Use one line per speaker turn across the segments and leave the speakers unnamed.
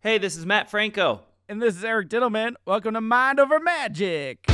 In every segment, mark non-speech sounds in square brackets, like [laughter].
Hey, this is Mat Franco.
And this is Eric Dittelman. Welcome to Mind Over Magic.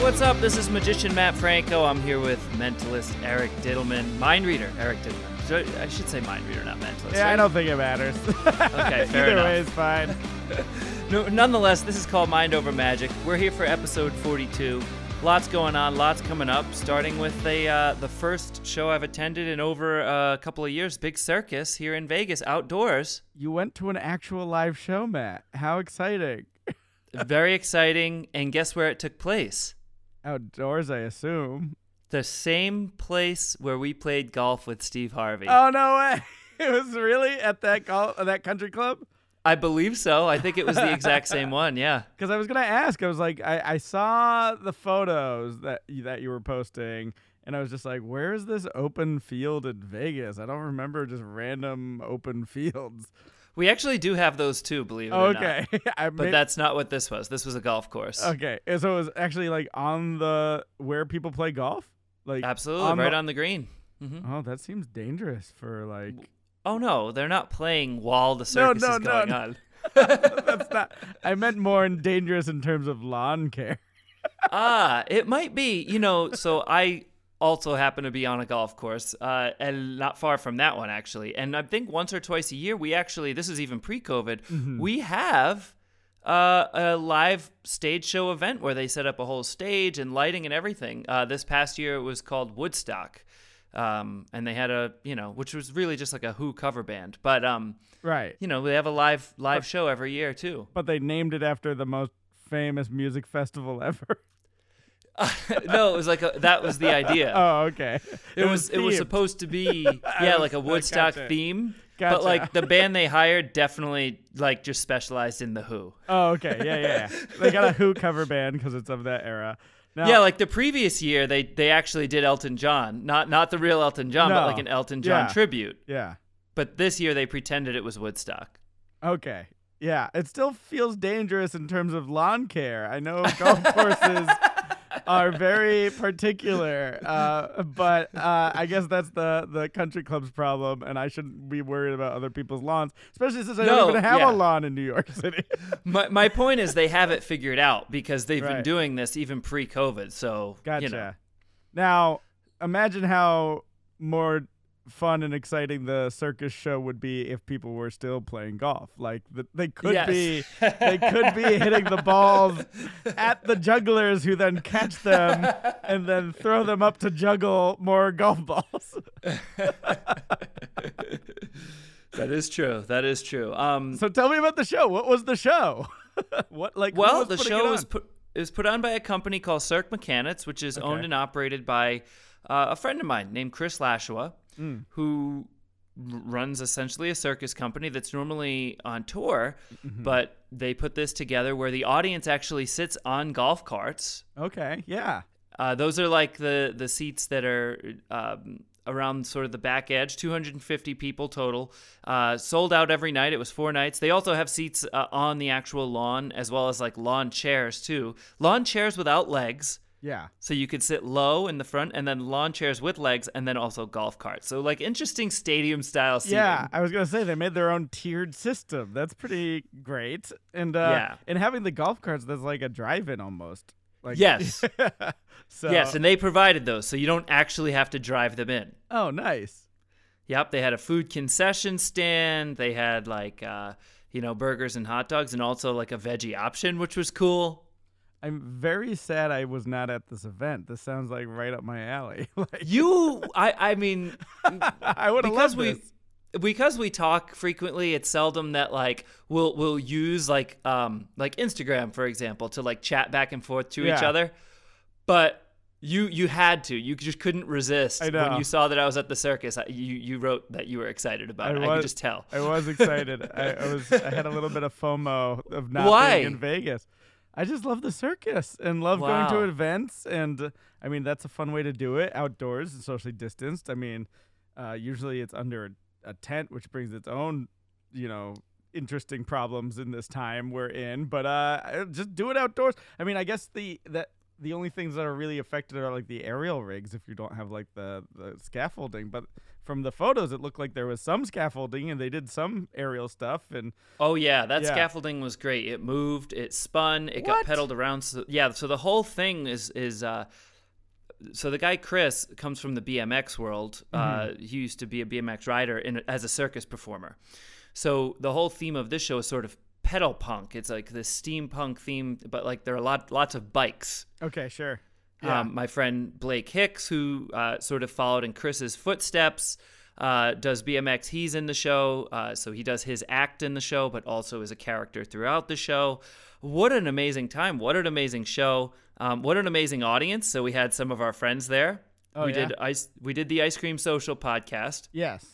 What's up? This is magician Mat Franco. I'm here with mentalist Eric Dittelman, mind reader Eric Dittelman. I should say mind reader, not mentalist.
Yeah, I don't think it matters.
Okay, [laughs] fair
Either
enough.
way is fine. [laughs]
No, nonetheless, this is called Mind Over Magic. We're here for episode 42. Lots going on, lots coming up. Starting with the uh, the first show I've attended in over a couple of years, Big Circus here in Vegas, outdoors.
You went to an actual live show, Matt. How exciting. [laughs]
Very exciting. And guess where it took place?
Outdoors, I assume.
The same place where we played golf with Steve Harvey.
Oh no way! [laughs] It was really at that golf, that country club.
I believe so. I think it was the exact [laughs] same one. Yeah.
Because I was gonna ask, I was like, I, I saw the photos that you, that you were posting, and I was just like, where is this open field in Vegas? I don't remember just random open [laughs] fields.
We actually do have those too, believe it or not.
Okay, [laughs]
But that's not what this was. This was a golf course.
okay. and So it was actually like on the where people play golf, like
Absolutely.
on
right
the-
on the green. hmm
Oh, that seems dangerous for like.
Oh, no. They're not playing while the circus
no,
is
no,
going
no.
on. [laughs]
That's not. I meant more in dangerous in terms of lawn care.
ah, it might be. You know, so I also happen to be on a golf course, uh, and not far from that one actually. And I think once or twice a year, we actually this is even pre-COVID,
Mm-hmm.
we have. Uh, a live stage show event where they set up a whole stage and lighting and everything. Uh, this past year it was called Woodstock, um, and they had a you know which was really just like a Who cover band, but um,
Right.
you know they have a live live show every year too.
But they named it after the most famous music festival ever. [laughs]
no, it was like a, that was the idea. [laughs]
oh, okay.
it was it was supposed to be [laughs] yeah
was-
like a Woodstock
gotcha.
theme,
Gotcha.
but like the band they hired definitely like just specialized in the Who.
Oh, okay. Yeah, yeah. yeah. they got a Who cover band because it's of that era. Now,
Yeah, like the previous year they they actually did Elton John, not not the real Elton John, but like an Elton John
Yeah.
tribute.
yeah.
But this year they pretended it was Woodstock.
Okay. Yeah, it still feels dangerous in terms of lawn care. I know golf courses [laughs] are very particular, uh, but uh, I guess that's the the country club's problem, and I shouldn't be worried about other people's lawns, especially since I
No,
don't even have
yeah.
a lawn in New York City. [laughs]
My my point is they have it figured out because they've been doing this even pre-COVID. So
Gotcha.
you know.
Now, imagine how more fun and exciting the circus show would be if people were still playing golf. Like the, they could
Yes.
be, [laughs] they could be hitting the balls at the jugglers, who then catch them and then throw them up to juggle more golf balls. [laughs]
That is true. That is true. Um,
so tell me about the show. What was the show? [laughs] what like?
well, the show was put it was put on by a company called Cirque Mechanics, which is owned and operated by uh, a friend of mine named Chris Lashua,
Mm.
who runs essentially a circus company that's normally on tour,
Mm-hmm.
but they put this together where the audience actually sits on golf carts.
Okay, yeah.
Uh, those are like the the seats that are um, around sort of the back edge. 250 people total. Uh, sold out every night. It was four nights. They also have seats uh, on the actual lawn as well as like lawn chairs too. Lawn chairs without legs.
Yeah.
So you could sit low in the front, and then lawn chairs with legs, and then also golf carts. So like interesting stadium style seating.
Yeah, I was gonna say they made their own tiered system. That's pretty great. And uh,
Yeah.
and having the golf carts, that's like a drive-in almost. Like
Yes. [laughs]
so
Yes, and they provided those, so you don't actually have to drive them in.
oh, nice.
Yep, they had a food concession stand. They had like uh, you know burgers and hot dogs, and also like a veggie option, which was cool.
I'm very sad I was not at this event. This sounds like right up my alley. [laughs] like
You, I, I mean, [laughs]
I would have
because
loved
we
this.
because we talk frequently, it's seldom that like we'll we'll use like um like Instagram for example to like chat back and forth to each other, but. You you had to. You just couldn't resist
I
when you saw that I was at the circus. I- You you wrote that you were excited about
I
it. I could just tell.
I was excited. I, I was. I had a little bit of [laughs] FOMO of not
Why?
being in Vegas. I just love the circus and love going to events. And uh, I mean, that's a fun way to do it outdoors and socially distanced. I mean, uh, usually it's under a, a tent, which brings its own, you know, interesting problems in this time we're in. But uh, just do it outdoors. I mean, I guess the that the only things that are really affected are like the aerial rigs if you don't have like the, the scaffolding. But from the photos, it looked like there was some scaffolding and they did some aerial stuff. And
Oh yeah, that
Yeah.
scaffolding was great. It moved, it spun, it got pedaled around. So, yeah, so the whole thing is is uh, so the guy Chris comes from the BMX world. Uh, he used to be a BMX rider in, as a circus performer. So the whole theme of this show is sort of pedal punk. It's like this steampunk theme, but like there are a lot lots of bikes.
okay, sure. Yeah.
Um, my friend Blake Hicks, who uh, sort of followed in Chris's footsteps, uh, does BMX. He's in the show, uh, so he does his act in the show, but also is a character throughout the show. What an amazing time! What an amazing show! Um, what an amazing audience! So we had some of our friends there.
Oh,
we
yeah?
did ice. We did the ice cream social podcast.
yes.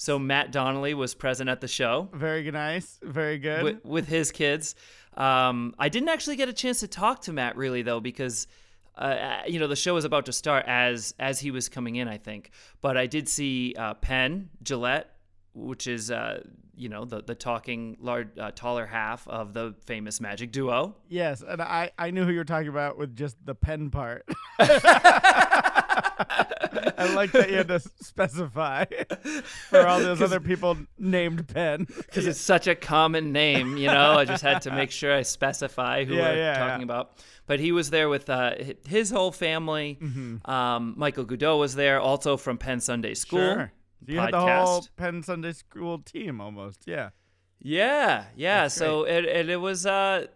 So Matt Donnelly was present at the show
Very good, nice. Very good.
with, with his kids. Um, I didn't actually get a chance to talk to Matt really though because uh, you know the show was about to start as as he was coming in I think. But I did see uh, Penn Jillette, which is uh, you know the the talking large uh, taller half of the famous Magic Duo.
Yes, and I, I knew who you were talking about with just the pen part. [laughs] [laughs] [laughs] I like that you had to specify [laughs] for all those [laughs] other people named Pen.
because it's such a common name, you know. I just had to make sure I specify who
Yeah,
we're
yeah,
talking
yeah.
about. But he was there with uh, his whole family.
Mm-hmm.
Um, Michael Goudeau was there, also from Penn Sunday School.
Sure. You had the whole. Penn Sunday School team almost. Yeah.
Yeah, yeah.
That's
so it, it it was uh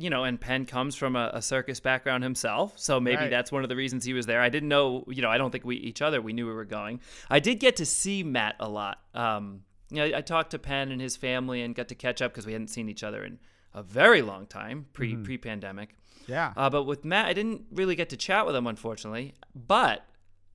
you know, and Penn comes from a, a circus background himself, so maybe
Right.
that's one of the reasons he was there. I didn't know, you know, I don't think we each other we knew we were going. I did get to see Matt a lot. Um, you know, I, I talked to Penn and his family and got to catch up because we hadn't seen each other in a very long time pre pre pandemic.
Yeah.
Uh, but with Matt, I didn't really get to chat with him, unfortunately. But,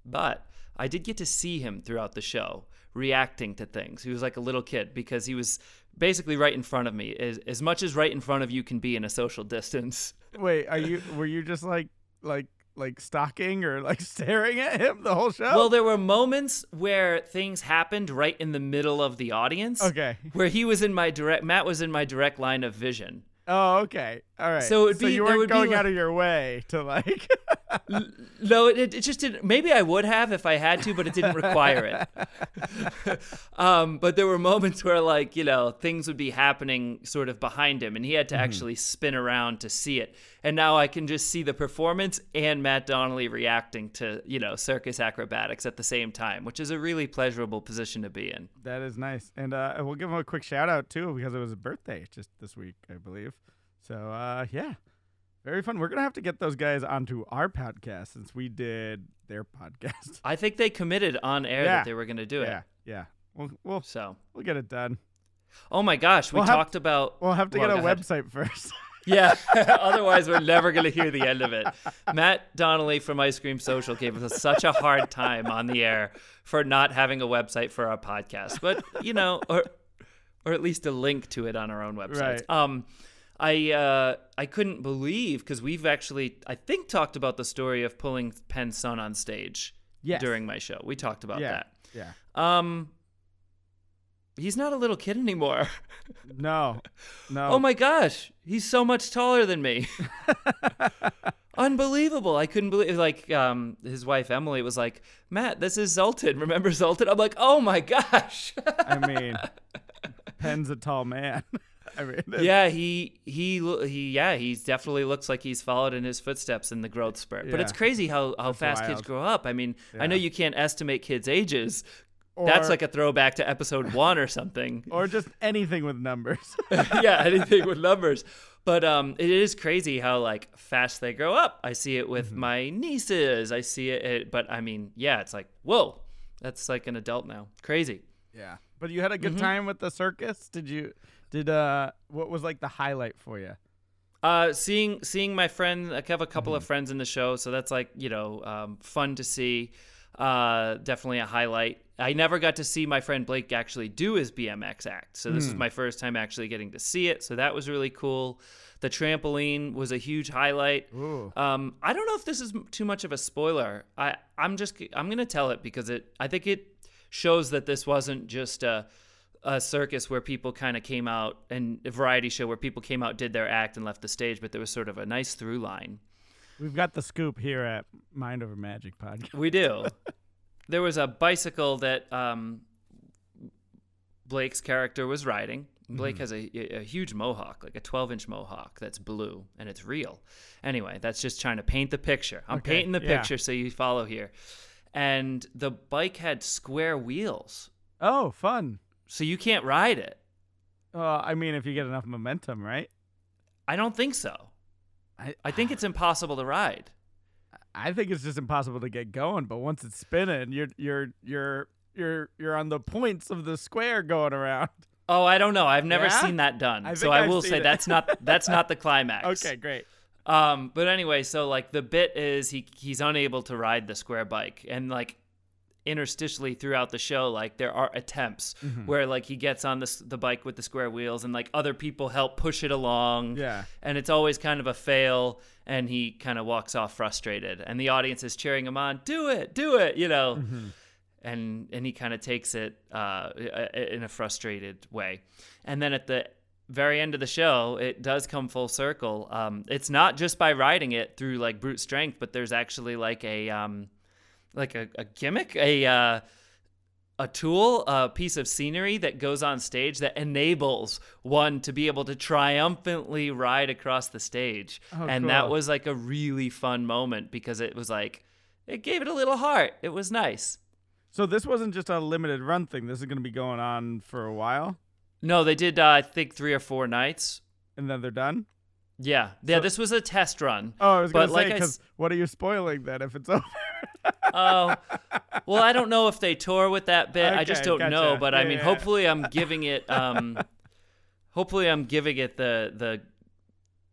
but I did get to see him throughout the show reacting to things. He was like a little kid because he was basically right in front of me, as, as much as right in front of you can be in a social distance. [laughs]
Wait, are you were you just like like like stalking or like [laughs] staring at him the whole show?
Well, there were moments where things happened right in the middle of the audience.
Okay.
Where he was in my direct, Matt was in my direct line of vision.
Oh, okay. All right.
So it would be-
you weren't
would be,
going
like-
out of your way to like [laughs]
No, it, it just didn't. Maybe I would have if I had to, but it didn't require it. [laughs] um, but there were moments where, like, you know, things would be happening sort of behind him, and he had to actually spin around to see it. And now I can just see the performance and Matt Donnelly reacting to, you know, circus acrobatics at the same time, which is a really pleasurable position to be in.
That is nice. And uh, we'll give him a quick shout out too because it was his birthday just this week, I believe. So uh, yeah, very fun. We're gonna have to get those guys onto our podcast since we did their podcast.
I think they committed on air
Yeah.
that they were going to do it.
yeah, yeah. We'll we'll
So,
we'll get it done.
oh my gosh, we
We'll
talked about.
We'll have to
Well,
get a website first. [laughs]
Yeah, [laughs] otherwise we're never going to hear the end of it. Matt Donnelly from Ice Cream Social gave us such a hard time on the air for not having a website for our podcast, but you know, or or at least a link to it on our own website.
Right.
Um, I uh, I couldn't believe because we've actually I think talked about the story of pulling Penn's son on stage
Yes.
during my show. We talked about
yeah,
that.
yeah.
Um, he's not a little kid anymore. [laughs]
No, no.
Oh my gosh, he's so much taller than me. [laughs] Unbelievable. I couldn't believe like um his wife Emily was like, "Matt, this is Zolten. Remember Zolten?" I'm like, "Oh my gosh."
I [laughs] mean, Penn's a tall man. I mean, [laughs]
yeah, he he he yeah, he definitely looks like he's followed in his footsteps in the growth spurt. But it's crazy how how
That's
fast kids grow up. I mean, I know you can't estimate kids' ages. That's like a throwback to episode 1 or something. [laughs]
or just anything with numbers. [laughs]
yeah, anything with numbers. But um, it is crazy how like fast they grow up. I see it with my nieces. I see it, it, but I mean, yeah, it's like whoa, that's like an adult now. Crazy.
yeah. But you had a good
Mm-hmm.
time with the circus. Did you? Did uh? What was like the highlight for you?
Uh, seeing seeing my friend, I have a couple of friends in the show, so that's like you know um, fun to see. Uh, definitely a highlight. I never got to see my friend Blake actually do his BMX act, so this is my first time actually getting to see it. So that was really cool. The trampoline was a huge highlight. Um, I don't know if this is too much of a spoiler. I I'm just I'm gonna tell it because it I think it shows that this wasn't just a a circus where people kind of came out and a variety show where people came out did their act and left the stage, but there was sort of a nice through line.
We've got the scoop here at Mind Over Magic podcast.
We do. [laughs] there was a bicycle that um, Blake's character was riding. Blake has a, a huge mohawk, like a 12 inch mohawk that's blue and it's real. Anyway, that's just trying to paint the picture. I'm
Okay,
painting the
yeah.
picture so you follow here. And the bike had square wheels,
Oh, fun.
So you can't ride it.
Uh, I mean, if you get enough momentum, right?
I don't think so.
I,
I think it's impossible to ride. [sighs]
I think it's just impossible to get going. But once it's spinning, you're you're you're you're you're on the points of the square going around. [laughs]
Oh, I don't know. I've never
Yeah?
seen that done.
I
so I
I've
will say
it.
that's not [laughs] that's not the climax.
Okay, great.
Um, but anyway, so like the bit is he he's unable to ride the square bike, and like interstitially throughout the show, like there are attempts
Mm-hmm.
where like he gets on the the bike with the square wheels, and like other people help push it along.
Yeah.
and it's always kind of a fail, and he kind of walks off frustrated, and the audience is cheering him on, do it, do it, you know.
Mm-hmm.
And, and he kind of takes it uh, in a frustrated way. And then at the very end of the show, it does come full circle. Um, it's not just by riding it through like brute strength, but there's actually like a um, like a, a gimmick, a uh, a tool, a piece of scenery that goes on stage that enables one to be able to triumphantly ride across the stage.
Oh,
and that was like a really fun moment because it was like it gave it a little heart. It was nice.
So this wasn't just a limited run thing. This is going to be going on for a while,
No, they did uh, I think 3 or 4 nights.
and then they're done.
Yeah. Yeah,
So-
this was a test run.
Oh, I was going to
like
say because what are you spoiling then if it's [laughs] over?
Oh, well, I don't know if they tour with that bit. I just don't know.
gotcha.
But I mean,
yeah.
hopefully, I'm giving it. Um, hopefully, I'm giving it the the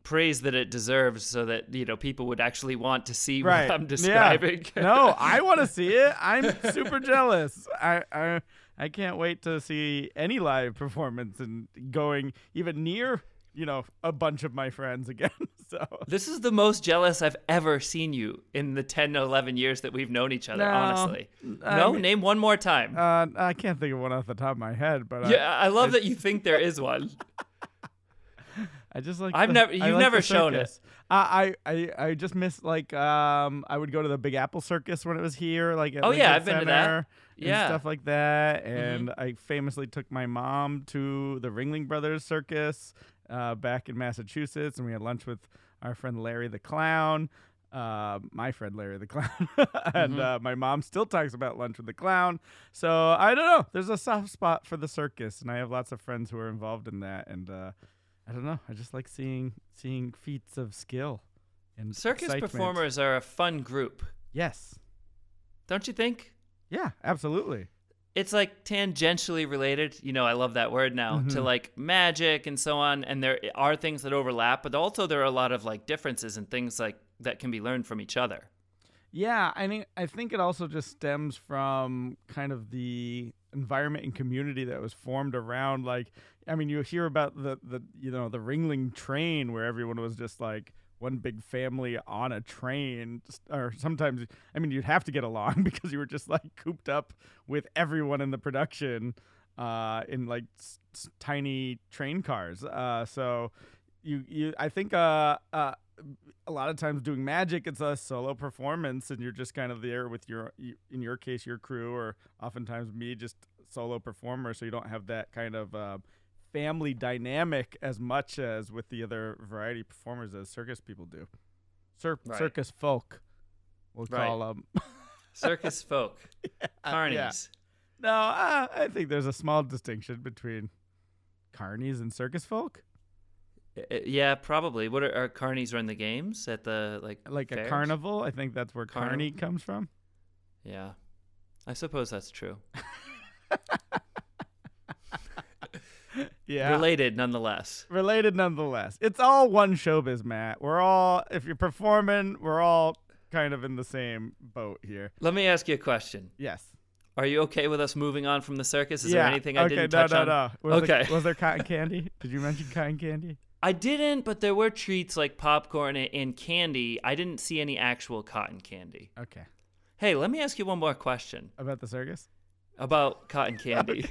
praise that it deserves, so that you know people would actually want to see
right.
what I'm describing.
Yeah. no, [laughs] I want to see it. I'm super jealous. I, I I can't wait to see any live performance and going even near, you know, a bunch of my friends again. So
This is the most jealous I've ever seen you in the 10 to 11 years that we've known each other,
No,
honestly.
I
no,
mean-
name one more time.
uh, I can't think of one off the top of my head, but
yeah, I love that you think there is one.
I, [laughs] I just like.
I've
the-
never- [laughs] you've
like
never shown it.
I, I I I just miss like um I would go to the Big Apple Circus when it was here, like
Oh, yeah, I've been to that.
Center and
Yeah.
stuff like that. And I famously took my mom to the Ringling Brothers Circus uh, back in Massachusetts, and we had lunch with our friend Larry the Clown. Uh, my friend Larry the Clown, [laughs] and
Mhm.
uh, my mom still talks about lunch with the clown. So I don't know. There's a soft spot for the circus, and I have lots of friends who are involved in that. And uh, I don't know. I just like seeing seeing feats of skill and
Circus
excitement.
performers are a fun group,
Yes.
don't you think?
Yeah. Absolutely.
It's like tangentially related. You know, I love that word now to
Mhm.
like magic and so on. And there are things that overlap, but also there are a lot of like differences and things like that can be learned from each other.
Yeah, I mean, I think it also just stems from kind of the environment and community that was formed around. Like, I mean, you hear about the the you know the Ringling train where everyone was just like one big family on a train, or sometimes I mean you'd have to get along [laughs] because you were just like cooped up with everyone in the production uh, in like s- s- tiny train cars. Uh, so you you I think uh, uh, a lot of times doing magic it's a solo performance and you're just kind of there with your in your case your crew or oftentimes me just solo performer so you don't have that kind of uh, family dynamic as much as with the other variety performers as circus people do Cir-
Right.
circus folk we'll
Right.
call them [laughs]
Circus folk, carnies.
no uh, i think there's a small distinction between carnies and circus folk
Uh, Yeah, probably. What are, are carnies run the games at the like
like a carnival i think that's where
Carnival.
carney comes from
Yeah, I suppose that's true. [laughs]
yeah
Related nonetheless.
related nonetheless. It's all one showbiz, Matt. We're all if you're performing, we're all kind of in the same boat here.
Let me ask you a question.
Yes.
Are you okay with us moving on from the circus? Is
yeah.
there anything I
okay,
didn't
no,
touch
no,
on?
no. Was
Okay.
There, was there cotton [laughs] candy? Did you mention cotton candy?
I didn't, but there were treats like popcorn and, and candy. I didn't see any actual cotton candy.
Okay.
Hey, let me ask you one more question
About the circus?
about cotton candy.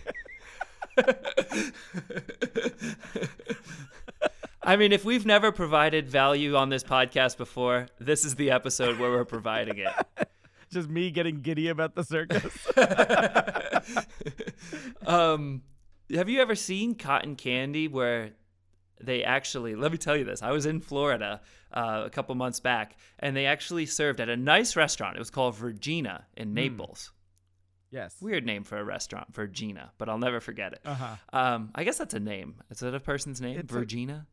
I mean, if we've never provided value on this podcast before, this is the episode where we're providing it.
Just me getting giddy about the circus. [laughs]
um, have you ever seen cotton candy where they actually, let me tell you this. I was in Florida uh, a couple months back, and they actually served at a nice restaurant. It was called Virginia
Hmm.
in Naples.
Yes.
Weird name for a restaurant, Virginia, but I'll never forget it.
Uh-huh.
Um, I guess that's a name. Is that a person's name?
It's a-
Virginia?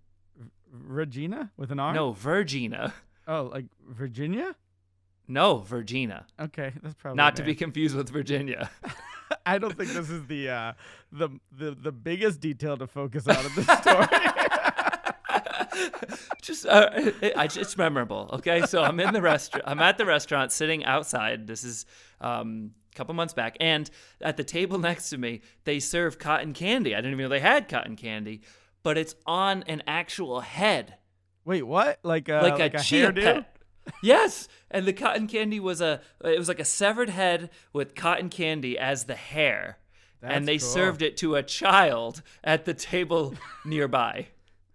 Regina with an R?
No, Virginia. [laughs]
Oh, like Virginia?
No, Virginia.
Okay, that's probably
Not to be confused with Virginia. [laughs] [laughs]
I don't think this is the uh, the the the biggest detail to focus on in this story.
just uh, it, I, it's memorable. Okay, so I'm in the restaurant. I'm at the restaurant, sitting outside. This is um, couple months back, and at the table [laughs] next to me, they serve cotton candy. I didn't even know they had cotton candy, but it's on an actual head,
Wait, what? Like uh, a
like,
like
a, chia
hairdo?
pet. Yes, and the cotton candy was a it was like a severed head with cotton candy as the hair.
That's
and they
cool.
served it to a child at the table [laughs] nearby.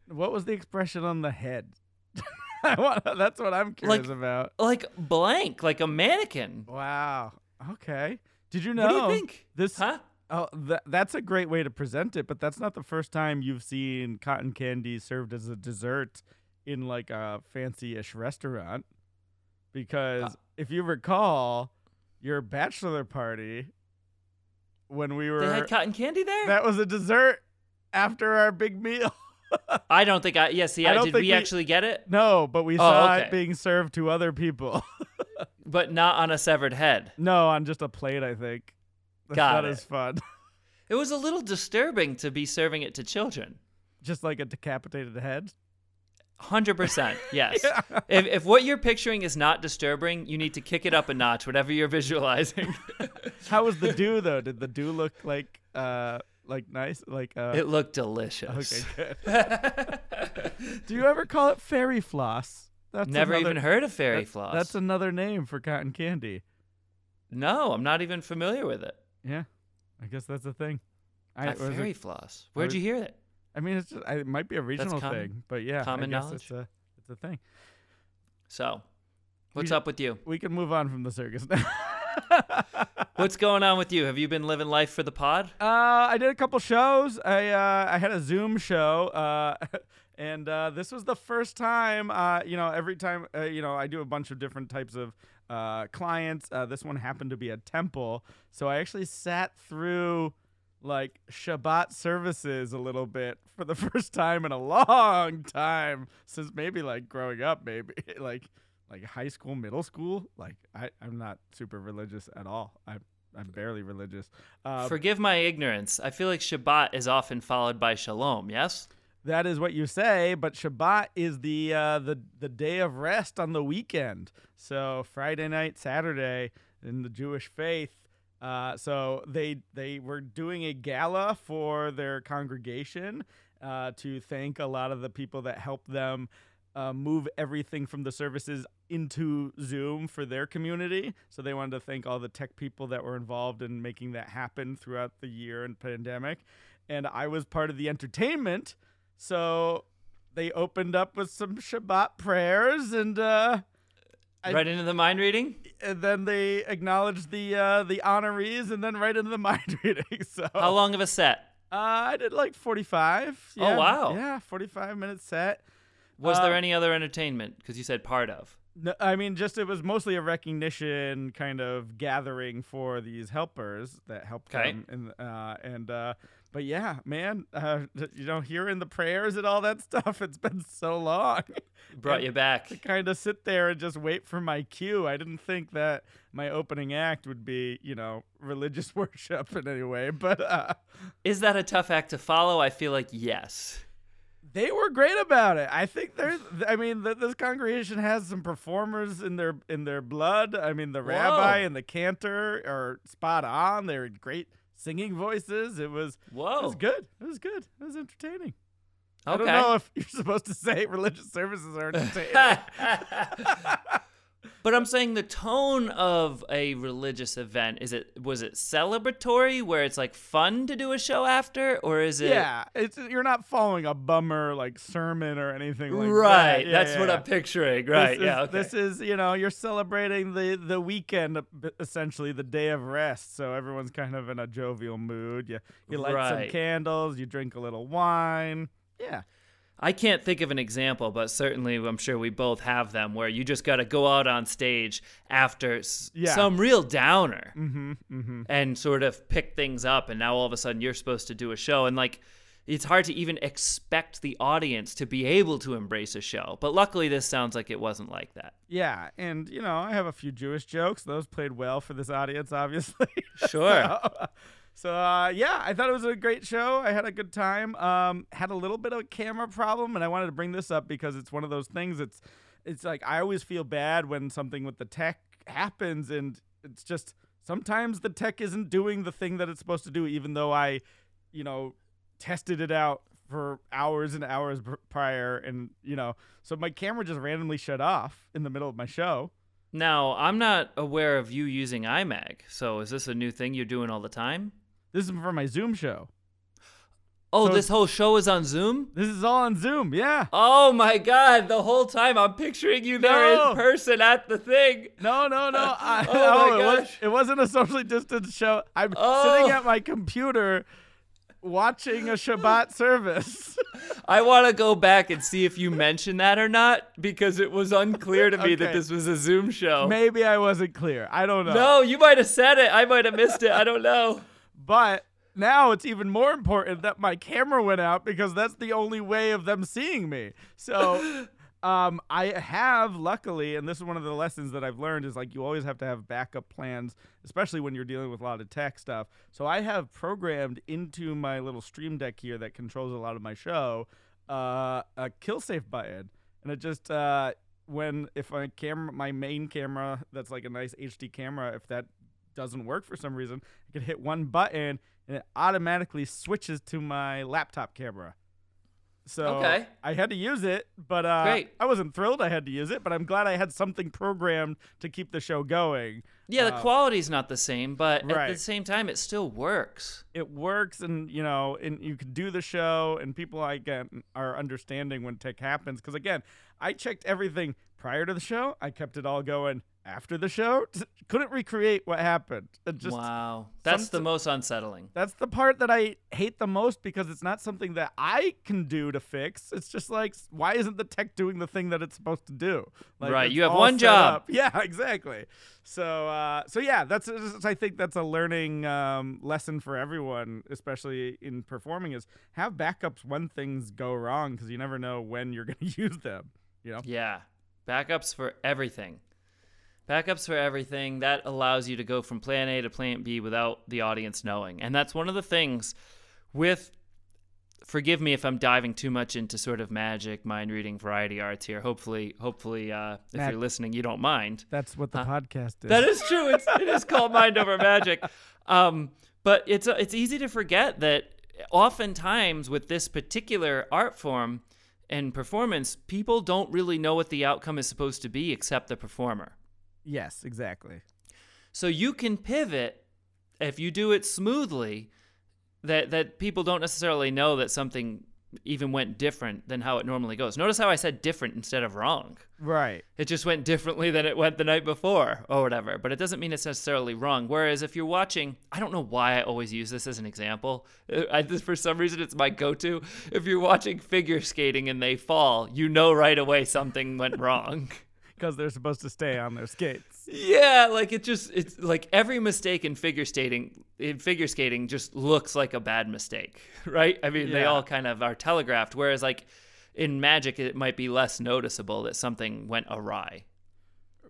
What was the expression on the head? [laughs] I want, that's what I'm curious
Like-
about.
Like blank, like a mannequin.
Wow. Okay. Did you know?
What do you think?
This
Huh?
Oh, th- that's a great way to present it, but that's not the first time you've seen cotton candy served as a dessert in like a fancy-ish restaurant. Because
Uh.
if you recall, your bachelor party when we were
They had cotton candy there?
that was a dessert after our big meal. [laughs]
I don't think I. Yeah, see,
I
I did we,
we-
actually get it?
no, but we saw
okay.
it being served to other people. [laughs]
But not on a severed head.
no, on just a plate, I think. That's [laughs]
Got
not
it.
as fun. [laughs]
It was a little disturbing to be serving it to children.
just like a decapitated head.
100%. [laughs] Yes. if, if what you're picturing is not disturbing, you need to kick it up a notch, whatever you're visualizing.
How was the do though? Did the do look like uh like nice? Like uh
it looked delicious.
Okay, good. Do you ever call it fairy floss? That's
Never
another-
even heard of fairy
that-
floss.
That's another name for cotton candy.
no, I'm not even familiar with it.
Yeah, I guess that's a thing. I,
Not
was it-
fairy floss. Where'd
was-
you hear it?
I mean, it's just, it might be a regional
common-
thing, but yeah,
common
I guess
knowledge.
it's a it's a thing.
So, what's
We-
up with you?
We can move on from the circus now. [laughs]
What's going on with you? Have you been living life for the pod?
Uh, I did a couple shows. I uh, I had a Zoom show, uh, [laughs] and uh, this was the first time. Uh, you know, every time uh, you know, I do a bunch of different types of uh, clients. Uh, this one happened to be a temple, so I actually sat through like Shabbat services a little bit for the [laughs] first time in a long time since maybe like growing up, maybe [laughs] like like high school, middle school. Like I I'm not super religious at all. I I'm barely religious. Uh,
Forgive my ignorance. I feel like Shabbat is often followed by Shalom, yes?
That is what you say, but Shabbat is the uh, the the day of rest on the weekend. So Friday night, Saturday in the Jewish faith. Uh, so they they were doing a gala for their congregation uh, to thank a lot of the people that helped them uh, move everything from the services into Zoom for their community. So they wanted to thank all the tech people that were involved in making that happen throughout the year and pandemic. And I was part of the entertainment. So they opened up with some Shabbat prayers and uh, I-
right into the mind reading?
and then they acknowledged the uh, the honorees and then right into the [laughs] mind reading. So
How long of a set?
Uh, I did like 45.
Oh, wow.
Yeah, 45 minute set.
Was
Uh,
there any other entertainment? Because you said part of.
No, I mean, just it was mostly a recognition kind of gathering for these helpers that helped
Okay.
them. And uh, and uh, but yeah, man, uh, you know, hearing the prayers and all that [laughs] stuff, it's been so long. [laughs]
Brought you back.
to kind of sit there and just wait for my cue. I didn't think that my opening act would be, you know, religious [laughs] worship in any way, but uh,
Is that a tough act to follow? I feel like yes.
they were great about it. I think there's, I mean, th- this congregation has some performers in their in their blood. I mean, the rabbi and the cantor are spot on. They're great singing voices. It was,
whoa, it
was good. It was good. It was entertaining.
Okay.
I don't know if [laughs] you're supposed to say religious services are [laughs] entertaining. [laughs]
But I'm saying the tone of a religious event is it was it celebratory where it's like fun to do a show after or is it
Yeah, it's you're not following a bummer like sermon or anything like
right
that. Yeah,
that's what
yeah.
I'm picturing right
This
yeah
is,
okay.
This is, you know, you're celebrating the the weekend, essentially the day of rest. So everyone's kind of in a jovial mood. You you light some candles, you drink a little wine. Yeah.
I can't think of an example, but certainly I'm sure we both have them where you just got to go out on stage after s-
Yeah.
some real downer
Mm-hmm. Mm-hmm.
and sort of pick things up. And now all of a sudden you're supposed to do a show. And like, it's hard to even expect the audience to be able to embrace a show. But luckily, this sounds like it wasn't like that.
Yeah, and you know, I have a few Jewish jokes. Those played well for this audience, obviously. [laughs]
Sure.
so, so, uh, yeah, I thought it was a great show. I had a good time. Um, had a little bit of a camera problem, and I wanted to bring this up because it's one of those things. It's, it's like I always feel bad when something with the tech happens, and it's just sometimes the tech isn't doing the thing that it's supposed to do, even though I, you know, tested it out for hours and hours prior, and you know, so my camera just randomly shut off in the middle of my show.
Now, I'm not aware of you using iMag. So is this a new thing you're doing all the time?
This is for my Zoom show.
Oh,
So-
this whole show is on Zoom?
This is all on Zoom. Yeah.
Oh my god, the whole time I'm picturing you there
No.
in person at the thing.
No, no, no. [laughs] I,
Oh
no,
my oh,
it, was,
gosh.
it wasn't a socially distanced show. I'm
Oh.
sitting at my computer watching a Shabbat [laughs] service.
I want to go back and see if you mentioned that or not because it was unclear to me that this was a Zoom show.
Maybe I wasn't clear. I don't know.
No, you might have said it. I might have missed it. I don't know.
But now it's even more important that my camera went out because that's the only way of them seeing me. So [laughs] um, I have, luckily, and this is one of the lessons that I've learned is like you always have to have backup plans, especially when you're dealing with a lot of tech stuff. So I have programmed into my little stream deck here that controls a lot of my show uh, a kill safe button. And it just, uh, when, if my camera, my main camera, that's like a nice HD camera, if that doesn't work for some reason, I can hit one button and it automatically switches to my laptop camera. So
Okay.
I had to use it, but uh,
Great.
I wasn't thrilled I had to use it, but I'm glad I had something programmed to keep the show going.
Yeah, the
Uh,
quality's not the same, but at the same time, it still works.
It works, and you know, and you can do the show, and people again are understanding when tech happens. Because again, I checked everything prior to the show. I kept it all going after the show. [laughs] Couldn't recreate what happened. It just
wow. That's the most unsettling.
That's the part that I hate the most because it's not something that I can do to fix. It's just like, why isn't the tech doing the thing that it's supposed to do? Like,
Right, you have one job.
up. [laughs] Yeah, exactly. So, uh, so yeah, that's I think that's a learning um, lesson for everyone, especially in performing, is have backups when things go wrong because you never know when you're [laughs] going to use them. You know.
Yeah. Backups for everything. Backups for everything. That allows you to go from plan A to plan B without the audience knowing. And that's one of the things with forgive me if I'm diving too much into sort of magic, mind reading, variety arts here. Hopefully, hopefully uh, if
Mag-
you're listening, you don't mind.
That's what the
Huh?
podcast is.
That is true. It's, it is called Mind Over Magic. Um, but it's uh, it's easy to forget that oftentimes with this particular art form and performance, people don't really know what the outcome is supposed to be except the performer.
Yes, exactly.
So you can pivot if you do it smoothly. That that people don't necessarily know that something even went different than how it normally goes. Notice how I said different instead of wrong.
Right.
It just went differently than it went the night before or whatever. But it doesn't mean it's necessarily wrong. Whereas if you're watching, I don't know why I always use this as an example. [laughs] I, for some reason, it's my go to. If you're watching figure skating and they fall, you know right away something went wrong. [laughs]
Because they're supposed to stay on their skates.
Yeah, like it just it's like every mistake in figure skating in figure skating just looks like a bad mistake, [laughs] right? I mean, they all kind of are telegraphed whereas like in magic it might be less noticeable that something went awry.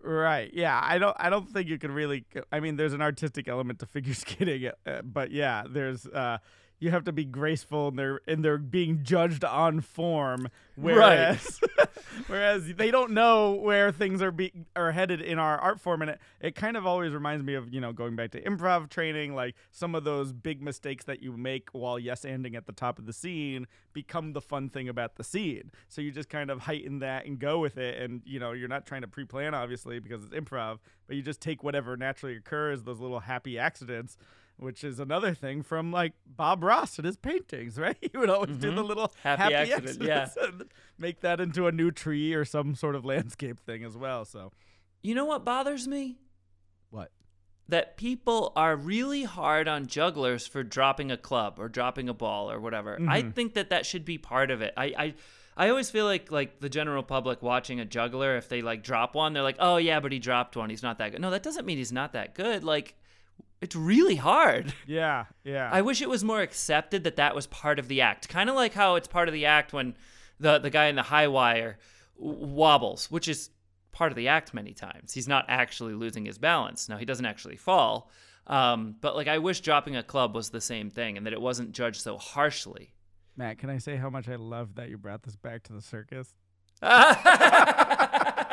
Right. Yeah. I don't. I don't think you can really. I mean, there's an artistic element to figure [laughs] skating, uh, but yeah, there's. Uh, you have to be graceful and they're and they're being judged on form. Whereas [laughs] whereas they don't know where things are be are headed in our art form. And it, it kind of always reminds me of you know going back to improv training like some of those big mistakes that you make while yes anding at the top of the scene become the fun thing about the scene. So you just kind of heighten that and go with it. And you know you're not trying to pre-plan obviously because it's improv but you just take whatever naturally occurs those little happy accidents which is another thing from like Bob Ross and his paintings, [laughs] right? He would always do the
Mhm.
little
Happy
happy,
accident, yeah. [laughs]
and make that into a new tree or some sort of landscape thing as well. So
You know what bothers me?
what?
That people are really hard on jugglers for dropping a club or dropping a ball or whatever. I
Mhm.
think that that should be part of it. I, I I always feel like like the general public watching a juggler, if they like drop one, they're like, oh yeah, but he dropped one. He's not that good. No, that doesn't mean he's not that good. Like, it's really hard. [laughs]
Yeah, yeah.
I wish it was more accepted that that was part of the act. Kind of like how it's part of the act when the the guy in the high wire w- wobbles, which is part of the act many times. He's not actually losing his balance. Now he doesn't actually fall. Um, but like I wish dropping a club was the same thing and that it wasn't judged so harshly.
Matt, can I say how much I love that you brought this back to the circus? [laughs] [laughs]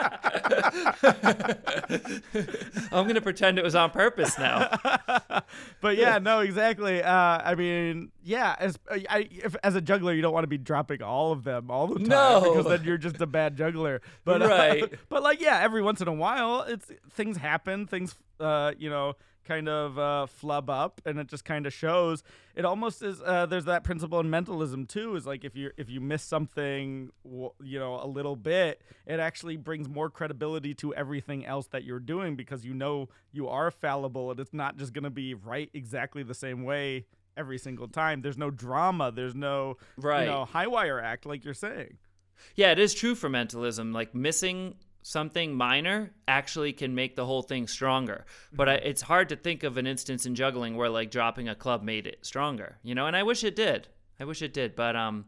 [laughs]
I'm gonna pretend it was on purpose now. [laughs]
but yeah, no, exactly. Uh, I mean, yeah, as I, if, as a juggler, you don't want to be dropping all of them all the time
No.
because then you're just a bad juggler. But uh,
Right. [laughs]
but like, yeah, every once in a while, it's things happen. Things, uh, you know, kind of uh, flub up, and it just kind of shows. It almost is. Uh, there's that principle in mentalism too. Is like if you if you miss something, you know, a little bit, it actually brings more credibility to everything else that you're doing because you know you are fallible, and it's not just gonna be right exactly the same way every single time. There's no drama. There's no
Right.
you know high wire act like you're saying.
Yeah, it is true for mentalism. Like missing something minor actually can make the whole thing stronger. But I, it's hard to think of an instance in juggling where like dropping a club made it stronger. You know, and I wish it did. I wish it did. But um,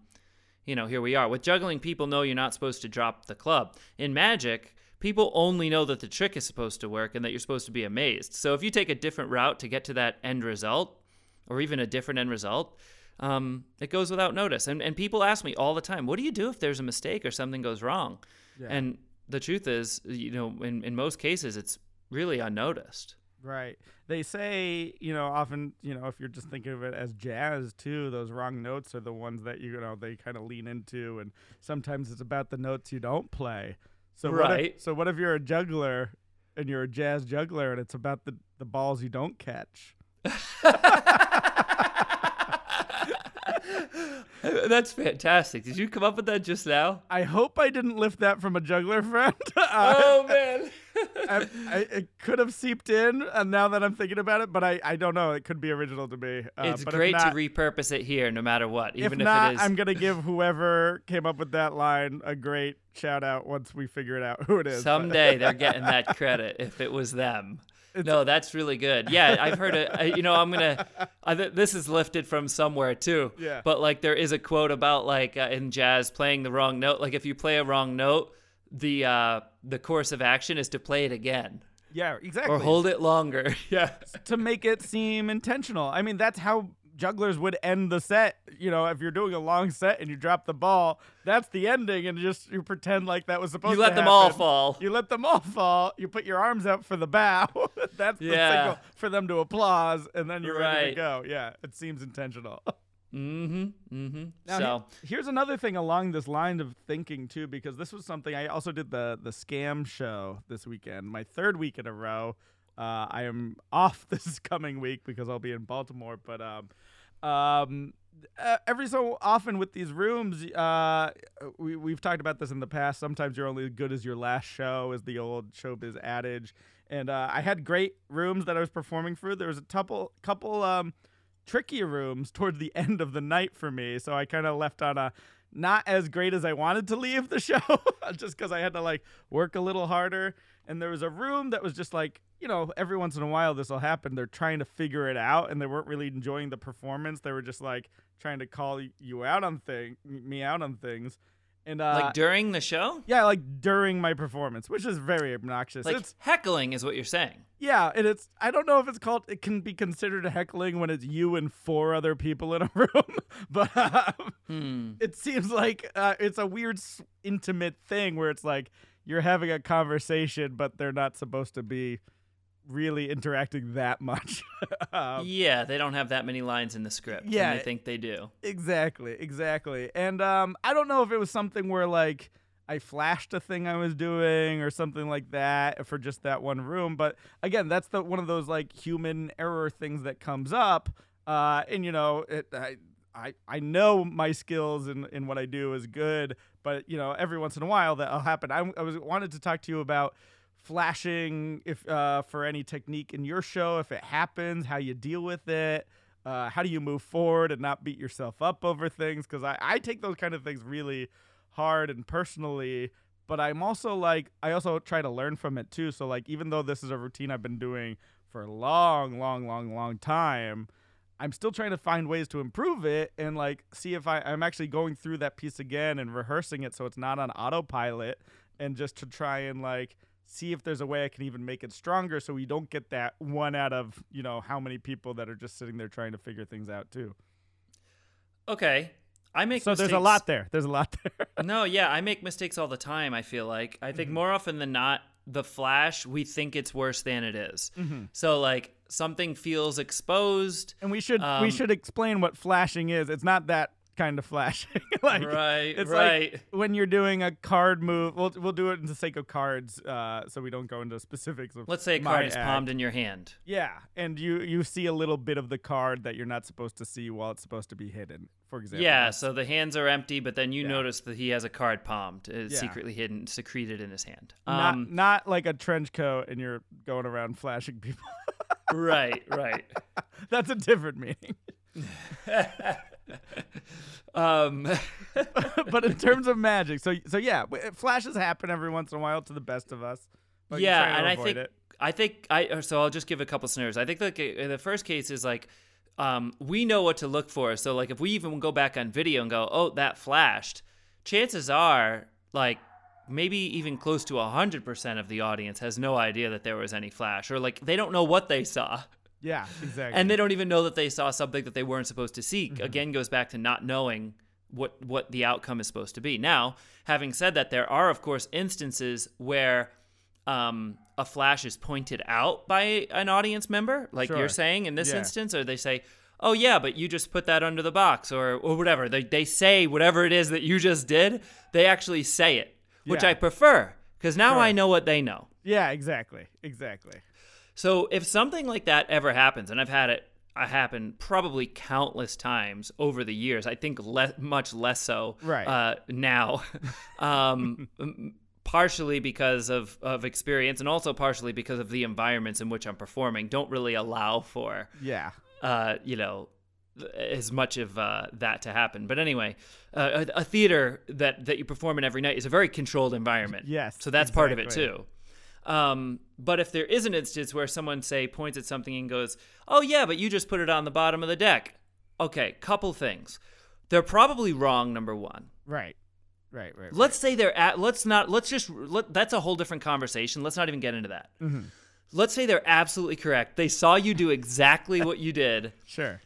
you know, here we are. With juggling, people know you're not supposed to drop the club. In magic, people only know that the trick is supposed to work and that you're supposed to be amazed. So if you take a different route to get to that end result, or even a different end result, um, it goes without notice. And and people ask me all the time, what do you do if there's a mistake or something goes wrong?
Yeah.
And the truth is, you know, in, in most cases, it's really unnoticed.
Right. They say, you know, often, you know, if you're just thinking of it as jazz too, those wrong notes are the ones that you know they kind of lean into, and sometimes it's about the notes you don't play. So what
Right.
if, so what if you're a juggler and you're a jazz juggler, and it's about the the balls you don't catch? [laughs]
That's fantastic. Did you come up with that just now?
I hope I didn't lift that from a juggler friend. [laughs] Uh,
Oh man. [laughs]
I, I, it could have seeped in, and now that I'm thinking about it, but I, I don't know. It could be original to me. Uh,
it's great
not-
to repurpose it here, no matter what. Even
if not,
it is.
I'm gonna give [laughs] whoever came up with that line a great shout out once we figure it out who it is.
Someday they're getting that credit if it was them. No, that's really good. Yeah, I've heard it. I, you know, I'm gonna. I, this is lifted from somewhere too.
Yeah.
But like, there is a quote about like uh, in jazz playing the wrong note. Like, if you play a wrong note, the uh, the course of action is to play it again
yeah, exactly.
or hold it longer. [laughs] yeah.
to make it seem intentional. I mean, that's how jugglers would end the set. You know, if you're doing a long set and you drop the ball, that's the ending, and just you pretend like that was supposed to be.
You
to
let them all fall.
You let them all fall. You put your arms out for the bow. [laughs] that's the
Yeah.
signal for them to applause, and then you're ready to go. Yeah, it seems intentional. [laughs]
Mm-hmm. Mm-hmm.
Now,
so
here's another thing along this line of thinking too, because this was something I also did the the scam show this weekend, my third week in a row. Uh, I am off [laughs] this coming week because I'll be in Baltimore, but um, um, every so often with these rooms, uh, we we've talked about this in the past. Sometimes you're only as good as your last show, is the old showbiz adage. And uh, I had great rooms that I was performing through. There was a couple couple um tricky rooms [laughs] towards the end of the night for me. So I kind of left on a not as great as I wanted to leave the [laughs] show just because I had to like work a little harder. And there was a room that was just like, you know, every once in a while this will happen. They're trying to figure it out and they weren't really enjoying the performance. They were just like trying to call you out on thing me out on things. And uh,
like during the show?
yeah, like during my performance, which is very obnoxious.
Like
it's
heckling is what you're saying.
yeah, and it's I don't know if it's called it can be considered heckling when it's you and four other people in a [laughs] room, but um,
Hmm.
it seems like uh, it's a weird intimate thing where it's like you're having a conversation, but they're not supposed to be really interacting that much. [laughs] um,
yeah, they don't have that many lines in the script.
yeah.
and they think they do.
Exactly, exactly. And um, I don't know if it was something where like I flashed a thing I was doing or something like that for just that one room. But again, that's the one of those like human error things that comes up. Uh, and you know, it, I, I I know my skills and in what I do is good, but you know, every once in a while that'll happen. I, I was wanted to talk to you about flashing if uh, for any technique in your show if it happens, how you deal with it uh, how do you move forward and not beat yourself up over things? Because I, I take those kind of things really hard and personally but i'm also like i also try to learn from it too. So like even though this is a routine i've been doing for a long long long long time i'm still trying to find ways to improve it and like see if I, i'm actually going through that piece again and rehearsing it so it's not on autopilot and just to try and like see if there's a way I can even make it stronger so we don't get that one out of, you know, how many people that are just sitting there trying to figure things out too.
Okay. I make
So
mistakes.
there's a lot there. There's a lot there. [laughs]
No, yeah, I make mistakes all the time, I feel like. I
Mm-hmm.
think more often than not, the flash, we think it's worse than it is.
Mm-hmm.
So, like, something feels exposed.
and we should we
Um,
should explain what flashing is. It's not that kind of flashing. [laughs] like
right,
it's
right.
like when you're doing a card move. We'll we'll do it in the sake of cards, uh, so we don't go into specifics of.
Let's say a card is
act.
palmed in your hand.
Yeah, and you you see a little bit of the card that you're not supposed to see while it's supposed to be hidden. For example.
Yeah, so the hands are empty, but then you
Yeah.
notice that he has a card palmed, uh,
Yeah.
secretly hidden, secreted in his hand.
Not
Um,
not like a trench coat and you're going around flashing people.
right, right. [laughs]
That's a different meaning. [laughs] [laughs]
Um, [laughs]
but in terms of magic, so so yeah, flashes happen every once in a while to the best of us.
Yeah, and I think
it.
I think I uh, so I'll just give a couple scenarios. I think like the first case is like um, we know what to look for. So like if we even go back on video and go, oh, that flashed, chances are like maybe even close to 100% of the audience has no idea that there was any flash or like they don't know what they saw
yeah, [laughs] exactly.
and they don't even know that they saw something that they weren't supposed to see.
Mm-hmm.
Again, goes back to not knowing what what the outcome is supposed to be. Now, having said that, there are of course instances where um, a flash is pointed out by an audience member, like
Sure.
you're saying in this
Yeah.
instance, or they say. Oh yeah, but you just put that under the box, or or whatever. They they say whatever it is that you just did. They actually say it, which
Yeah.
I prefer because now
Sure.
I know what they know.
yeah, exactly, exactly.
So if something like that ever happens, and I've had it uh, happen probably countless times over the years, I think le- much less so
Right.
uh, now, [laughs] um, partially because of, of experience and also partially because of the environments in which I'm performing don't really allow for,
Yeah,
uh, you know, as much of uh, that to happen. But anyway, uh, a, a theater that, that you perform in every night is a very controlled environment.
Yes,
So that's part of it too. Um, but if there is an instance where someone say points at something and goes, "Oh yeah, but you just put it on the bottom of the deck," okay, couple things. They're probably wrong. Number one.
right, right, right.
Let's say they're at. Let's not. Let's just. Let, that's a whole different conversation. Let's not even get into that.
Mm-hmm.
Let's say they're absolutely correct. They saw you do exactly what you did. [laughs]
Sure.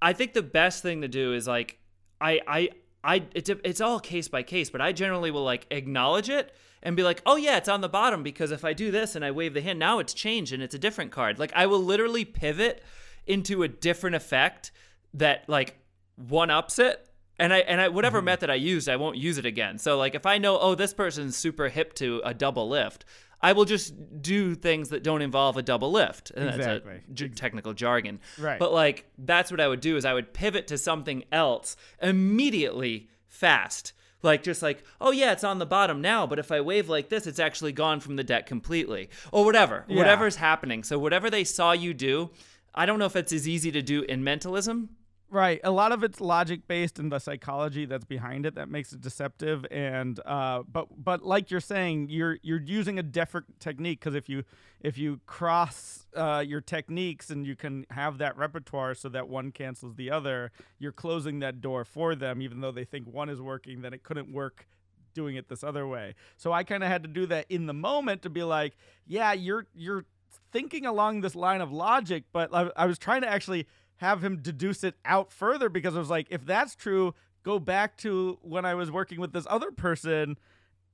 I think the best thing to do is like I I I it's it's all case by case, but I generally will like acknowledge it and be like, "Oh yeah, it's on the bottom because if I do this and I wave the hand, now it's changed and it's a different card." Like I will literally pivot into a different effect that like one ups it. And I and I whatever mm-hmm. method I used, I won't use it again. So like if I know, oh, this person's super hip to a double lift, I will just do things that don't involve a double lift. And
Exactly.
That's a j- technical jargon.
Right.
But like that's what I would do is I would pivot to something else immediately fast. Like just like, oh yeah, it's on the bottom now, but if I wave like this, it's actually gone from the deck completely. Or whatever.
Yeah.
Whatever's happening. So whatever they saw you do, I don't know if it's as easy to do in mentalism
Right. A lot of it's logic based and the psychology that's behind it that makes it deceptive. And uh, but but like you're saying, you're you're using a different technique because if you if you cross uh, your techniques and you can have that repertoire so that one cancels the other, you're closing that door for them, even though they think one is working, then it couldn't work doing it this other way. So I kind of had to do that in the moment to be like, yeah, you're you're thinking along this line of logic, but I, I was trying to actually have him deduce it out further because I was like, if that's true, go back to when I was working with this other person,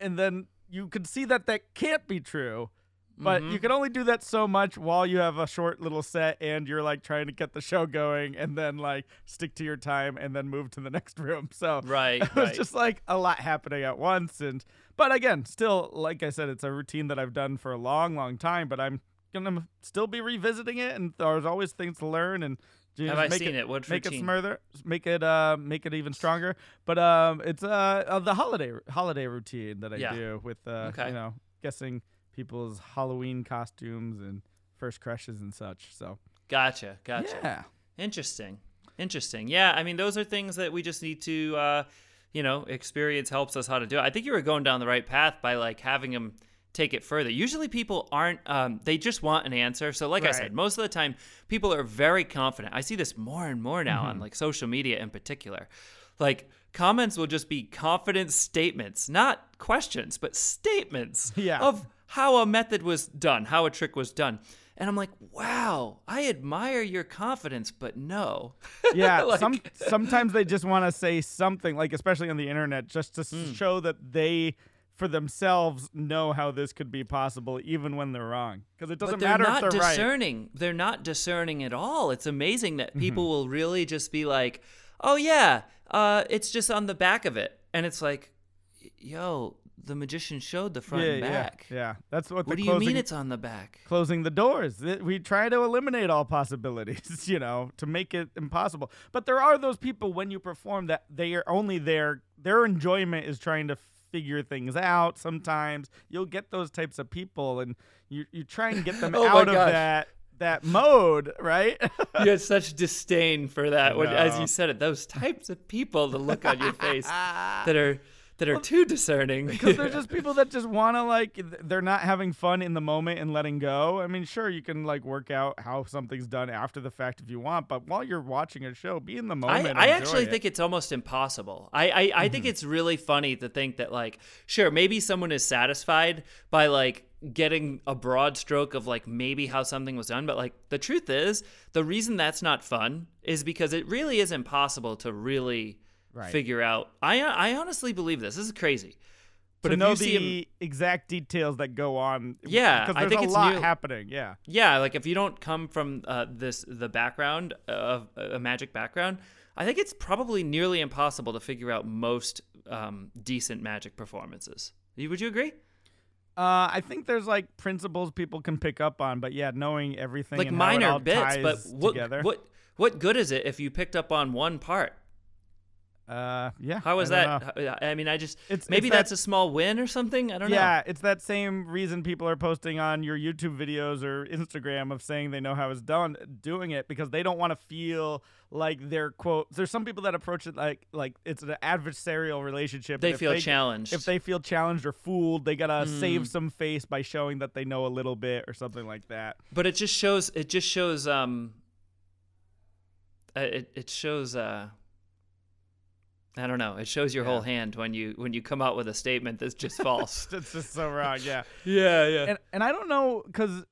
and then you could see that that can't be true. But
Mhm.
you can only do that so much while you have a short little set and you're like trying to get the show going and then like stick to your time and then move to the [laughs] next room. So
Right, [laughs]
it was
right.
just like a lot happening at once and but again, still like I said it's a routine that I've done for a long long time, but I'm to still be revisiting it and there's always things to learn and just
Have I
make
seen
it,
it? What
make it smoother, make it uh make it even stronger. But um it's uh, uh the holiday holiday routine that I
Yeah.
do with uh
Okay.
you know, guessing people's Halloween costumes and first crushes and such. So,
Gotcha, gotcha.
yeah.
Interesting. Interesting. Yeah, I mean, those are things that we just need to, uh, you know, experience helps us how to do it. I think you were going down the right path by like having them take it further. Usually people aren't, um, they just want an answer. So, like I said, most of the time people are very confident. I see this more and more now
Mm-hmm.
on like social media in particular. Like, comments will just be confident statements, not questions, but statements [laughs]
Yeah.
of how a method was done, how a trick was done. And I'm like, wow, I admire your confidence, but no. [laughs]
Yeah,
Like-
some sometimes they just want to say something, like especially on the internet, just to s
Hmm.
show that they, for themselves, know how this could be possible, even when they're wrong. Because it doesn't matter
not
if they're right.
discerning. They're not discerning at all. It's amazing that
Mm-hmm.
people will really just be like, "Oh yeah, uh, it's just on the back of it," and it's like, "Yo, the magician showed the front
yeah,
and back.
yeah, yeah. That's what.
What
the
do you mean it's on the back?"
closing the doors? We try to eliminate all possibilities, [laughs] you know, to make it impossible. But there are those people when you perform that they are only there. Their enjoyment is trying to figure things out. Sometimes you'll get those types of people, and you you try and get [laughs] them
Oh
out of that that mode, right? [laughs]
you had such disdain for that when, as you said it. Those types of people, the look on your face that are that are too discerning.
because they're [laughs] just people that just want to like they're not having fun in the moment and letting go i mean sure you can like work out how something's done after the fact if you want but while you're watching a show be in the
I,
moment
I
enjoy
actually
it.
think it's almost impossible. I, I, I think mm-hmm. it's really funny to think that like sure maybe someone is satisfied by like getting a broad stroke of like maybe how something was done, but like the truth is the reason that's not fun is because it really is impossible to really
Right.
figure out. I I honestly believe this. This is crazy. But
to
if
know
you see
the exact details that go on
Yeah,
because
I
there's
think
a
it's
lot
near-
happening yeah
yeah like if you don't come from uh, this the background of a magic background i think it's probably nearly impossible to figure out most um, decent magic performances would you agree
uh, I think there's like principles people can pick up on, but yeah, knowing everything
like
and how it
minor bits but what what what good is it if you picked up on one part
Uh, yeah.
how was
I don't know.
that I- mean i just
It's-
maybe
it's that-
that's a small win or something i don't know
Yeah, it's that same reason people are posting on your YouTube videos or Instagram of saying they know how it's done, doing it because they don't want to feel like they're quote. There's some people that approach it like like it's an adversarial relationship.
they feel challenged
If they feel challenged or fooled, they gotta
Mm.
save some face by showing that they know a little bit or something like that.
but it just shows it just shows um uh, it, it shows uh I don't know. It shows your whole hand when you when you come out with a statement that's just [laughs] false.
That's just so wrong. Yeah. [laughs]
yeah, yeah.
and and I don't know because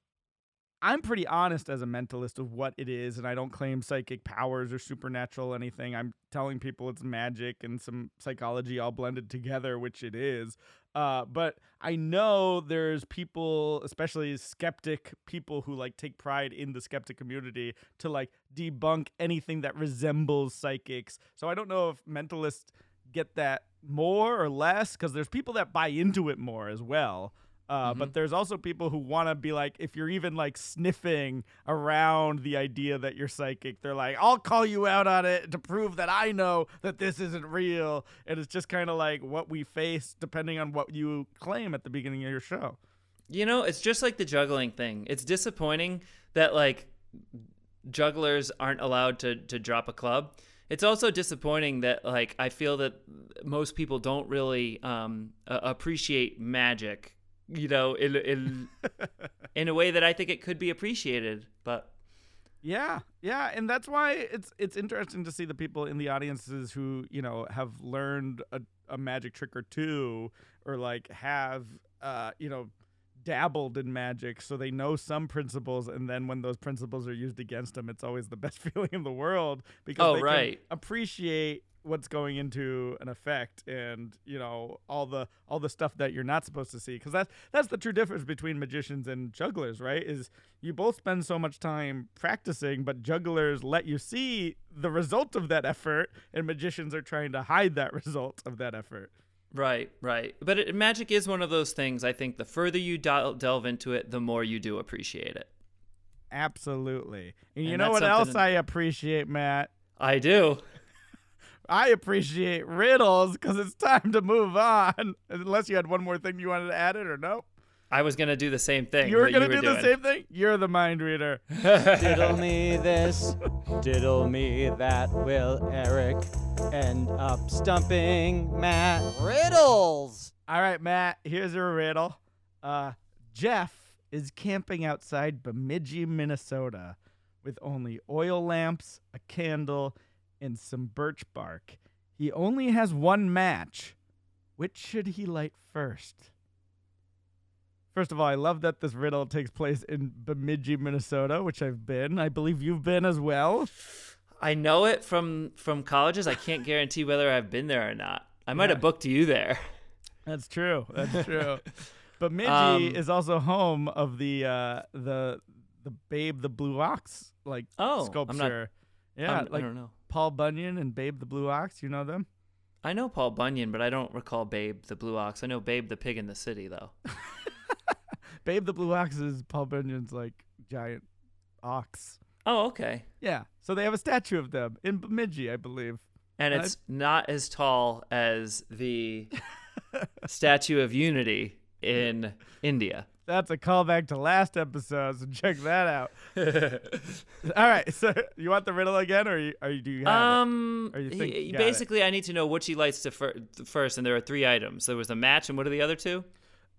I'm pretty honest as a mentalist of what it is, and I don't claim psychic powers or supernatural anything. I'm telling people it's magic and some psychology all blended together, which it is. Uh, but I know there's people, especially skeptic people, who like take pride in the skeptic community to like debunk anything that resembles psychics. So I don't know if mentalists get that more or less because there's people that buy into it more as well. Uh, But there's also people who want to be like, if you're even like sniffing around the idea that you're psychic, they're like, I'll call you out on it to prove that I know that this isn't real. And it's just kind of like what we face depending on what you claim at the beginning of your show.
You know, it's just like the juggling thing. It's disappointing that like jugglers aren't allowed to to drop a club It's also disappointing that like I feel that most people don't really um, uh, appreciate magic, you know, in in [laughs] in a way that I think it could be appreciated. But
Yeah, yeah, and that's why it's it's interesting to see the people in the audiences who you know have learned a, a magic trick or two, or like have uh, you know dabbled in magic, so they know some principles, and then when those principles are used against them, it's always the best [laughs] feeling in the world because
Oh,
they can appreciate what's going into an effect and you know all the all the stuff that you're not supposed to see because that's that's the true difference between magicians and jugglers right is you both spend so much time practicing but jugglers let you see the result of that effort and magicians are trying to hide that [laughs] result of that effort
right, right. But it, magic is one of those things. I think the further you del- delve into it, the more you do appreciate it.
absolutely and you
And
know what else
something
i appreciate matt
I do.
I appreciate riddles because it's time to move on. [laughs] Unless you had one more thing you wanted to add it or nope.
I was gonna do the same thing.
You were gonna do the same thing. You're the mind reader. [laughs]
Diddle me this, diddle me that. Will Eric end up stumping Matt? Riddles!
All right, Matt. Here's a riddle. Uh, Jeff is camping outside Bemidji, Minnesota, with only oil lamps, a candle, and some birch bark. He only has one match. Which should he light first? First of all, I love that this riddle takes place in Bemidji, Minnesota, which I've been. I believe you've been as well.
I know it from from colleges. I can't guarantee whether I've been there or not. I might
Yeah.
have booked you there.
That's true. That's [laughs] true. Bemidji
Um,
is also home of the uh, the the Babe the Blue Ox like
Oh, I'm not-
sculpture. yeah,
I'm- I don't know.
Paul Bunyan and Babe the Blue Ox. You know them?
I know Paul Bunyan, but I don't recall Babe the Blue Ox. I know Babe the Pig in the City though. [laughs]
Babe the Blue Ox is Paul Bunyan's like giant ox.
Oh, okay.
Yeah, so they have a statue of them in Bemidji, I believe.
And it's not as tall as the [laughs] Statue of Unity in [laughs] India.
That's a callback to last episode, so check that out. [laughs] All right, so you want the riddle again, or you, or you, do you have it?
Um,
Or you think you
he-
got it?
basically, I need to know which he lights to fir- first, and there are three items. There was a match, and what are the other two?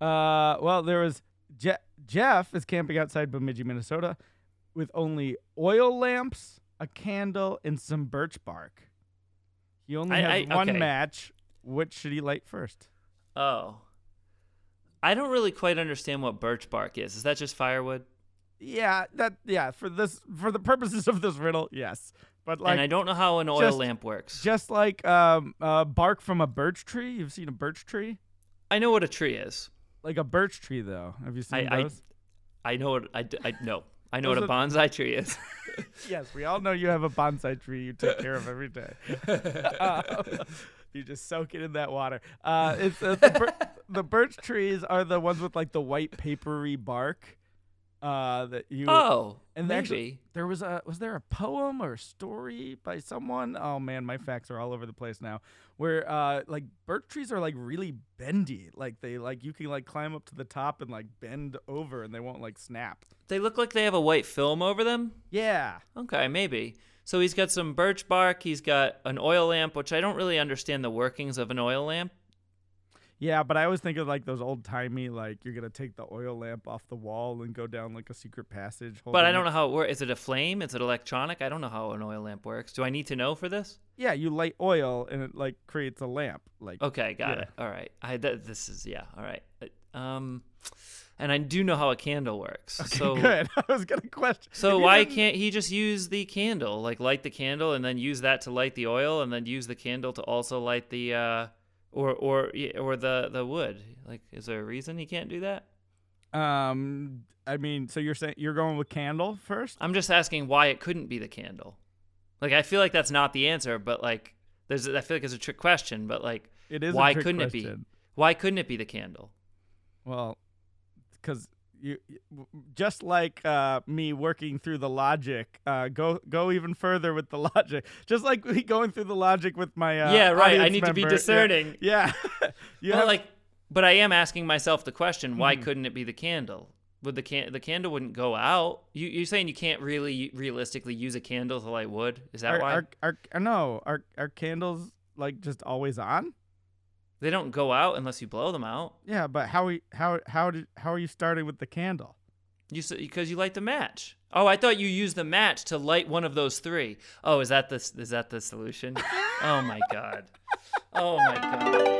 Uh, well, there was Je- Jeff is camping outside Bemidji, Minnesota, with only oil lamps, a candle, and some birch bark. He only
I-
has
I-
one
okay.
match. Which should he light first?
Oh, I don't really quite understand what birch bark is. Is that just firewood?
Yeah, that yeah. For this, for the purposes of this riddle, yes. But like,
and I don't know how an oil
just-
lamp works.
just like um, uh, bark from a birch tree. You've seen a birch tree,
I know what a tree is.
like a birch tree, though. Have you seen
I, I,
those?
I know what I know. I know what a bonsai tree is. [laughs]
yes, we all know you have a bonsai tree you take care of every day. Uh, [laughs] [laughs] you just soak it in that water. Uh, it's uh, the, bir- [laughs] the birch trees are the ones with like the white papery bark. Uh, that you
oh,
and
maybe.
actually there was a was there a poem or a story by someone? Oh man, my facts are all over the place now. Where uh like birch trees are like really bendy, like they like you can like climb up to the top and like bend over and they won't like snap.
they look like they have a white film over them.
Yeah,
Okay, maybe. So he's got some birch bark. He's got an oil lamp, which I don't really understand the workings of an oil lamp.
Yeah, but I always think of like those old timey, like you're gonna take the oil lamp off the wall and go down like a secret passage.
But I don't
it.
know how it works. Is it a flame? Is it electronic? I don't know how an oil lamp works. Do I need to know for this?
Yeah, you light oil and it like creates a lamp. Like
Okay, got
Yeah.
it. All right. I th- this is yeah. All right. Uh, Um, and I do know how a candle works. so
good. [laughs] I was gonna question.
so why
didn't-
can't he just use the candle? Like light the candle and then use that to light the oil, and then use the candle to also light the uh, or or or the the wood. Like, is there a reason he can't do that?
Um, I mean, so you're saying you're going with candle first?
I'm just asking why it couldn't be the candle. Like, I feel like that's not the answer, but like, there's I feel like it's a trick question, but like,
It is.
why couldn't it be? Why couldn't it be the candle?
Well, because you, just like uh, me working through the logic, uh, go go even further with the [laughs] logic. Just like me going through the logic with my uh,
yeah, right. I need to be
discerning Yeah. [laughs] Yeah, you
well,
have,
like, but I am asking myself the question: Why
Mhm.
couldn't it be the candle? Would the can the candle wouldn't go out? You you're saying you can't really realistically use a candle to light wood? Is that
Are,
why
our, are, are no are are candles like just always on?
They don't go out unless you blow them out?
Yeah, but how we how how did how are you starting with the candle?
You because you light the match. Oh, I thought you used the match to light one of those three. Oh, is that the is that the solution? [laughs] oh my god. Oh my god.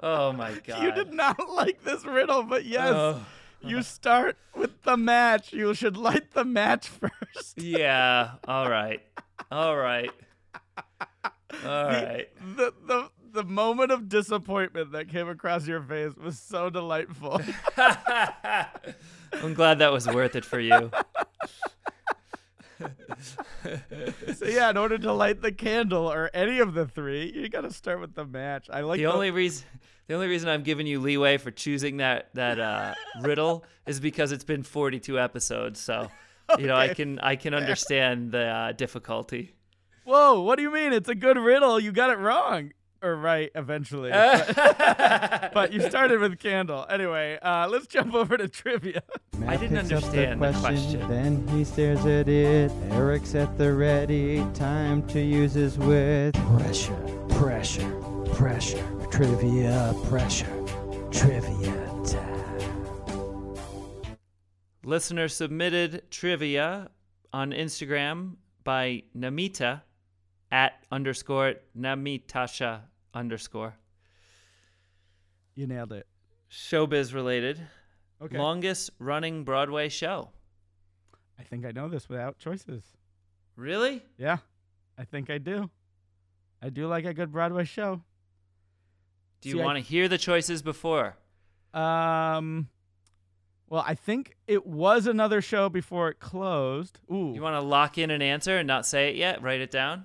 Oh my [laughs] god.
You did not like this riddle, but yes,
Oh.
you start with the match. You should light the match [laughs] first.
Yeah. All right. All right. All right.
The the the moment of disappointment that came across your face was so delightful. [laughs]
I'm glad that was worth it for you. [laughs]
so yeah, in order to light the candle or any of the three, you got to start with the match. I like
The only reason the only reason I'm giving you leeway for choosing that that uh, riddle is because it's been 42 episodes. So, [laughs] you know, I can I can understand the uh, difficulty.
Whoa, what do you mean? It's a good riddle. You got it wrong. Or right eventually. [laughs] but, but you started with candle. Anyway, uh, let's jump over to trivia.
I didn't
picks up
understand the question.
Then he stares at it. Eric's at the ready. Time to use his wit. Pressure, pressure, pressure. Trivia, pressure. Trivia time.
Listener submitted trivia on Instagram by Namita at underscore Namitasha underscore.
You nailed it.
Showbiz related.
Okay.
Longest running Broadway show.
I think I know this without choices.
Really?
Yeah, I think I do. I do like a good Broadway show.
Do you want to hear the choices before?
Um, well, I think it was another show before it closed. Ooh,
You want to lock in an answer and not say it yet? Write it down.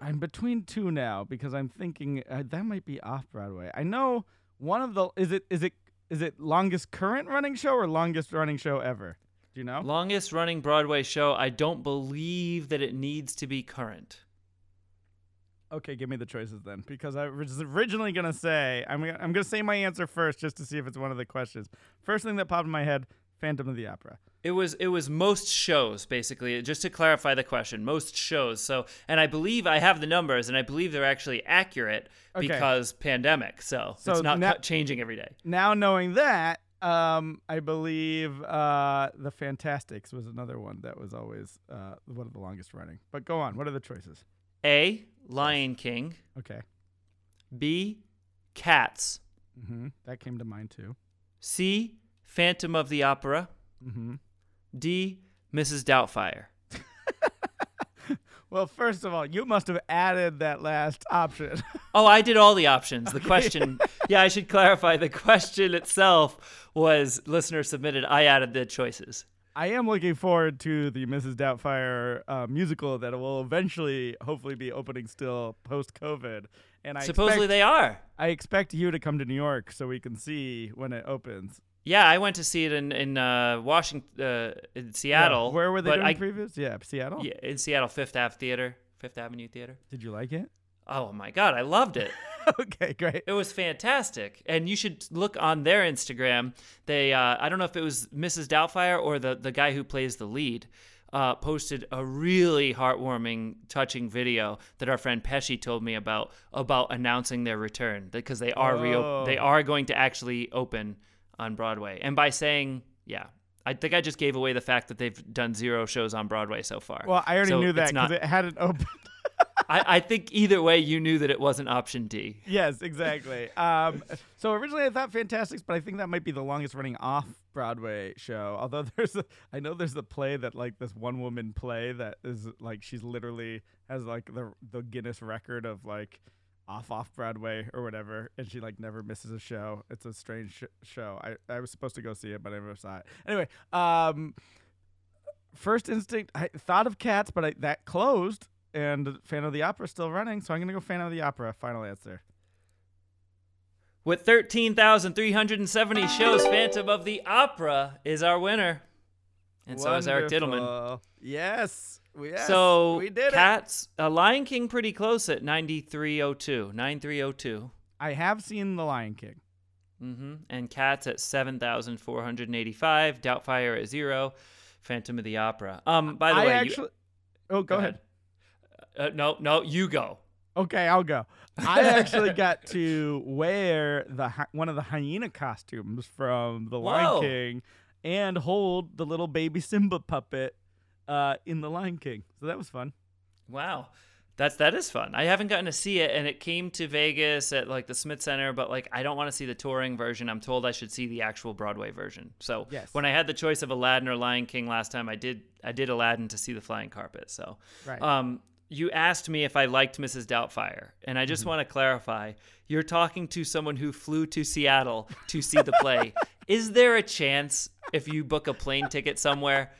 I'm between two now because I'm thinking uh, that might be off Broadway. I know one of the is it is it is it longest current running show or longest running show ever? Do you know?
Longest running Broadway show. I don't believe that it needs to be current.
Okay, give me the choices then, because I was originally gonna say I'm I'm gonna say my answer first just to see if it's one of the questions. First thing that popped in my head: Phantom of the Opera.
It was it was most shows basically. Just to clarify the question, most shows. So, and I believe I have the numbers, and I believe they're actually accurate
Okay.
because pandemic. So,
So
it's not
now-
changing every day.
Now knowing that, um, I believe uh, the Fantasticks was another one that was always uh, one of the longest running. But go on. What are the choices?
A. Lion King.
Okay,
B. Cats.
hmm that came to mind too.
C. Phantom of the Opera.
hmm
D. Mrs. Doubtfire. [laughs]
Well, first of all, you must have added that last option. [laughs]
Oh, I did all the options. The question, [laughs] yeah, I should clarify. The question itself was listener submitted. I added the choices.
I am looking forward to the Mrs. Doubtfire uh, musical that will eventually, hopefully, be opening still post COVID. And I
Supposedly
expect,
they are.
I expect you to come to New York so we can see when it opens.
Yeah, I went to see it in in uh, Washington, uh, in Seattle.
Yeah, Where were they doing
I,
previews? Yeah, Seattle.
Yeah, in Seattle, Fifth Ave Theater, Fifth Avenue Theater.
Did you like it?
Oh my God, I loved it. [laughs]
okay, great.
It was fantastic, and you should look on their Instagram. They, uh, I don't know if it was Mrs. Doubtfire or the the guy who plays the lead, uh, posted a really heartwarming, touching video that our friend Pesci told me about about announcing their return because they are real. They
Oh.
are going to actually open on Broadway, and by saying, yeah. I think I just gave away the fact that they've done zero shows on Broadway so far.
Well, I already
So
knew that because it hadn't opened. [laughs]
I, I think either way, you knew that it wasn't option D.
yes, exactly. Um, so originally I thought Fantasticks, but I think that might be the longest running off Broadway show. Although [laughs] there's, a, I know there's a play that like this one woman play that is like she's literally has like the the Guinness record of like off off Broadway or whatever, and she like never misses a show. It's a strange sh- show. I I was supposed to go see it, but I never saw it. Anyway, um, first instinct I thought of Cats, but I, that closed. And Phantom of the Opera still running, so I'm gonna go Phantom of the Opera. Final answer.
With 13,370 shows, Phantom of the Opera is our winner. And so is Eric
Dittelman. Yes. Yes.
so
we did it.
Cats, uh, Lion King pretty close at 9302. 9302.
I have seen The Lion King.
hmm And Cats at 7,485. Doubtfire at zero. Phantom of the Opera. Um, by the
I
way, you-
oh, go, ahead.
Uh, no, no, you go.
Okay, I'll go. I actually [laughs] got to wear the one of the hyena costumes from The Lion
Whoa.
King and hold the little baby Simba puppet uh, in The Lion King. So that was fun.
Wow. That's that is fun. I haven't gotten to see it and it came to Vegas at like the Smith Center, but like I don't want to see the touring version. I'm told I should see the actual Broadway version. So
Yes.
when I had the choice of Aladdin or Lion King last time, I did I did Aladdin to see the flying carpet. So
Right.
um you asked me if I liked Mrs. Doubtfire, and I just
Mm-hmm.
want to clarify. You're talking to someone who flew to Seattle to see the play. [laughs] is there a chance if you book a plane ticket somewhere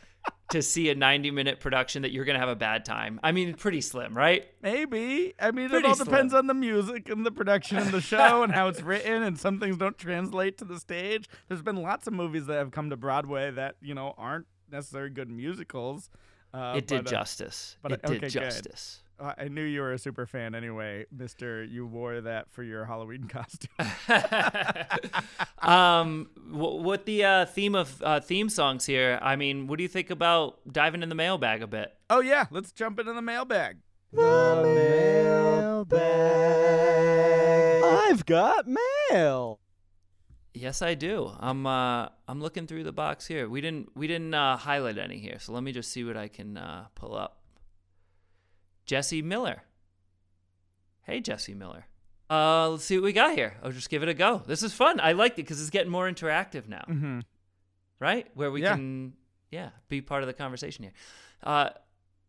to see a 90 minute production that you're going to have a bad time? I mean, pretty slim, right?
Maybe. I mean,
Pretty
it all depends on the music and the production of the [laughs] show and how it's written, and some things don't translate to the stage. There's been lots of movies that have come to Broadway that, you know, aren't necessarily good musicals. Uh,
it did
but, uh,
justice.
but,
it
uh,
did
justice. good.
Justice.
uh, I knew you were a super fan anyway, Mister. You wore that for your Halloween [laughs] costume. [laughs]
um, wh- what the uh, theme of uh, theme songs here? I mean, what do you think about diving in the mailbag a bit?
oh yeah, let's jump into the mailbag.
The mailbag. I've got mail.
Yes, I do. I'm uh, I'm looking through the box here. We didn't we didn't uh, highlight any here, so let me just see what I can uh, pull up. Jesse Miller. Hey, Jesse Miller. Uh, let's see what we got here. I'll just give it a go. This is fun. I like it because it's getting more interactive now.
Mm-hmm.
right? Where we
Yeah.
can, yeah, be part of the conversation here. Uh,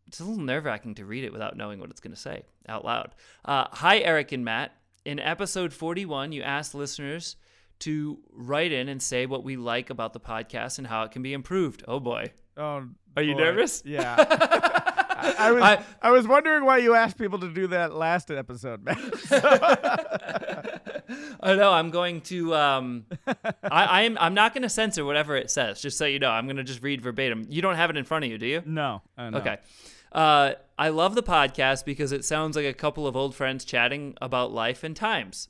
it's a little nerve wracking to read it without knowing what it's going to say out loud. Uh, Hi, Eric and Matt. In episode 41, you asked listeners to write in and say what we like about the podcast and how it can be improved. Oh boy.
Oh,
Are you
boy.
nervous?
Yeah. [laughs] I, was
I-
I, was wondering why you asked people to do that last episode, man. [laughs]
I know. I'm going to. Um, I, I'm. I'm not going to censor whatever it says. Just so you know, I'm going to just read verbatim. You don't have it in front of you, do you?
no.
Okay. Uh, I love the podcast because it sounds like a couple of old friends chatting about life and times.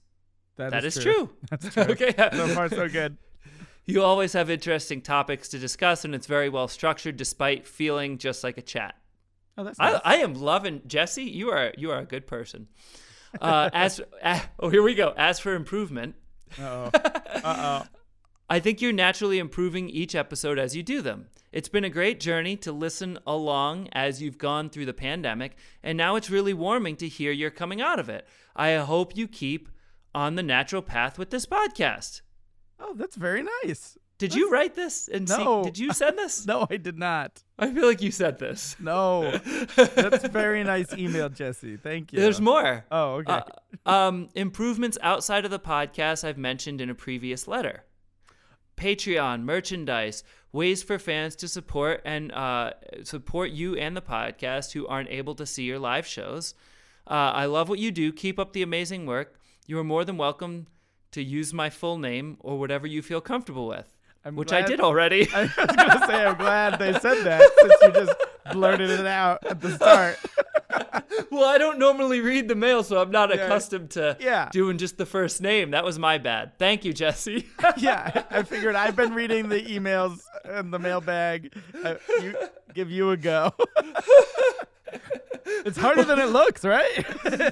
that is, true. [laughs]
That's [laughs] true.
okay.
So far, so good.
You always have interesting topics to discuss, and it's very well structured, despite feeling just like a chat.
Oh, that's
I,
nice.
I am loving Jesse. You are you are a good person. Uh, [laughs] as uh, oh, here we go. As for improvement,
Uh oh. [laughs] Uh oh.
I think you're naturally improving each episode as you do them. It's been a great journey to listen along as you've gone through the pandemic, and now it's really warming to hear you're coming out of it. I hope you keep on the natural path with this podcast.
Oh, that's very nice.
Did you write this? And
No.
did you send this? [laughs]
No, I did not.
I feel like you said this.
No. That's a very nice email, Jesse. Thank you.
There's more.
Oh, okay.
Uh, um, improvements outside of the podcast I've mentioned in a previous letter. Patreon, merchandise, ways for fans to support and uh, support you and the podcast who aren't able to see your live shows. Uh, I love what you do. Keep up the amazing work. You are more than welcome to use my full name or whatever you feel comfortable with,
I'm
which I did already. [laughs]
I was gonna say I'm glad they said that since you just blurted it out at the start. [laughs]
well, I don't normally read the mail, so I'm not
Yeah.
accustomed to
Yeah.
doing just the first name. That was my bad. Thank you, Jesse. [laughs]
yeah, I I figured I've been reading the emails in the mailbag. Uh, you, give you a go. It's harder than it looks, right?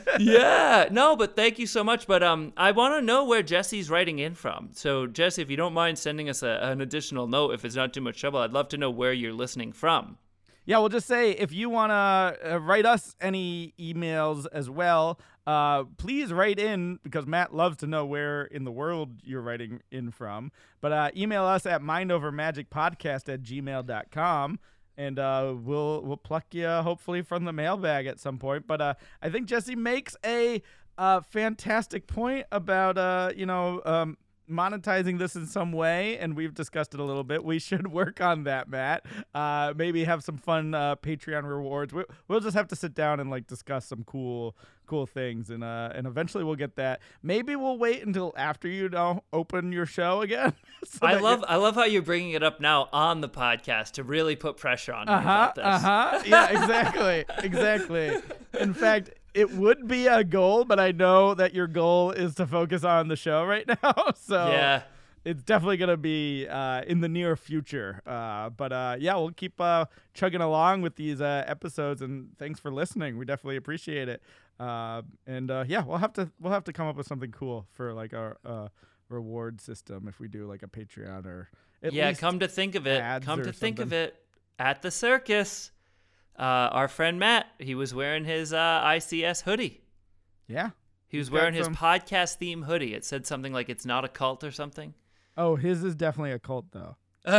[laughs]
yeah, no, but thank you so much. But um, I want to know where Jesse's writing in from. So, Jesse, if you don't mind sending us a, an additional note, if it's not too much trouble, I'd love to know where you're listening from.
yeah, we'll just say if you want to uh, write us any emails as well, uh, please write in because Matt loves to know where in the world you're writing in from. But uh, email us at mindovermagicpodcast at gmail.com. And uh, we'll we'll pluck you hopefully from the mailbag at some point. But uh, I think Jesse makes a uh, fantastic point about uh, you know um, monetizing this in some way, and we've discussed it a little bit. We should [laughs] work on that, Matt. Uh, maybe have some fun uh, Patreon rewards. We, we'll just have to sit down and like discuss some cool, cool things, and uh, and eventually we'll get that. Maybe we'll wait until after you know open your show again. [laughs] so
I love I love how you're bringing it up now on the podcast to really put pressure on
Uh huh.
about this.
Uh huh. [laughs] Yeah. Exactly. exactly. In fact, it would be a goal, but I know that your goal is to focus on the show right [laughs] now. So
yeah.
it's definitely gonna be uh, in the near future. Uh, but uh, yeah, we'll keep uh, chugging along with these uh, episodes, and thanks for listening. We definitely appreciate it. Uh, and uh, yeah, we'll have to we'll have to come up with something cool for like our uh, reward system if we do like a Patreon or at
yeah,
least
come to think of it, come to think of it, at the circus, uh, our friend Matt, he was wearing his uh, ICS hoodie.
yeah.
He was wearing his
some-
podcast theme hoodie. It said something like "It's not a cult" or something.
Oh, his is definitely a cult though. [laughs]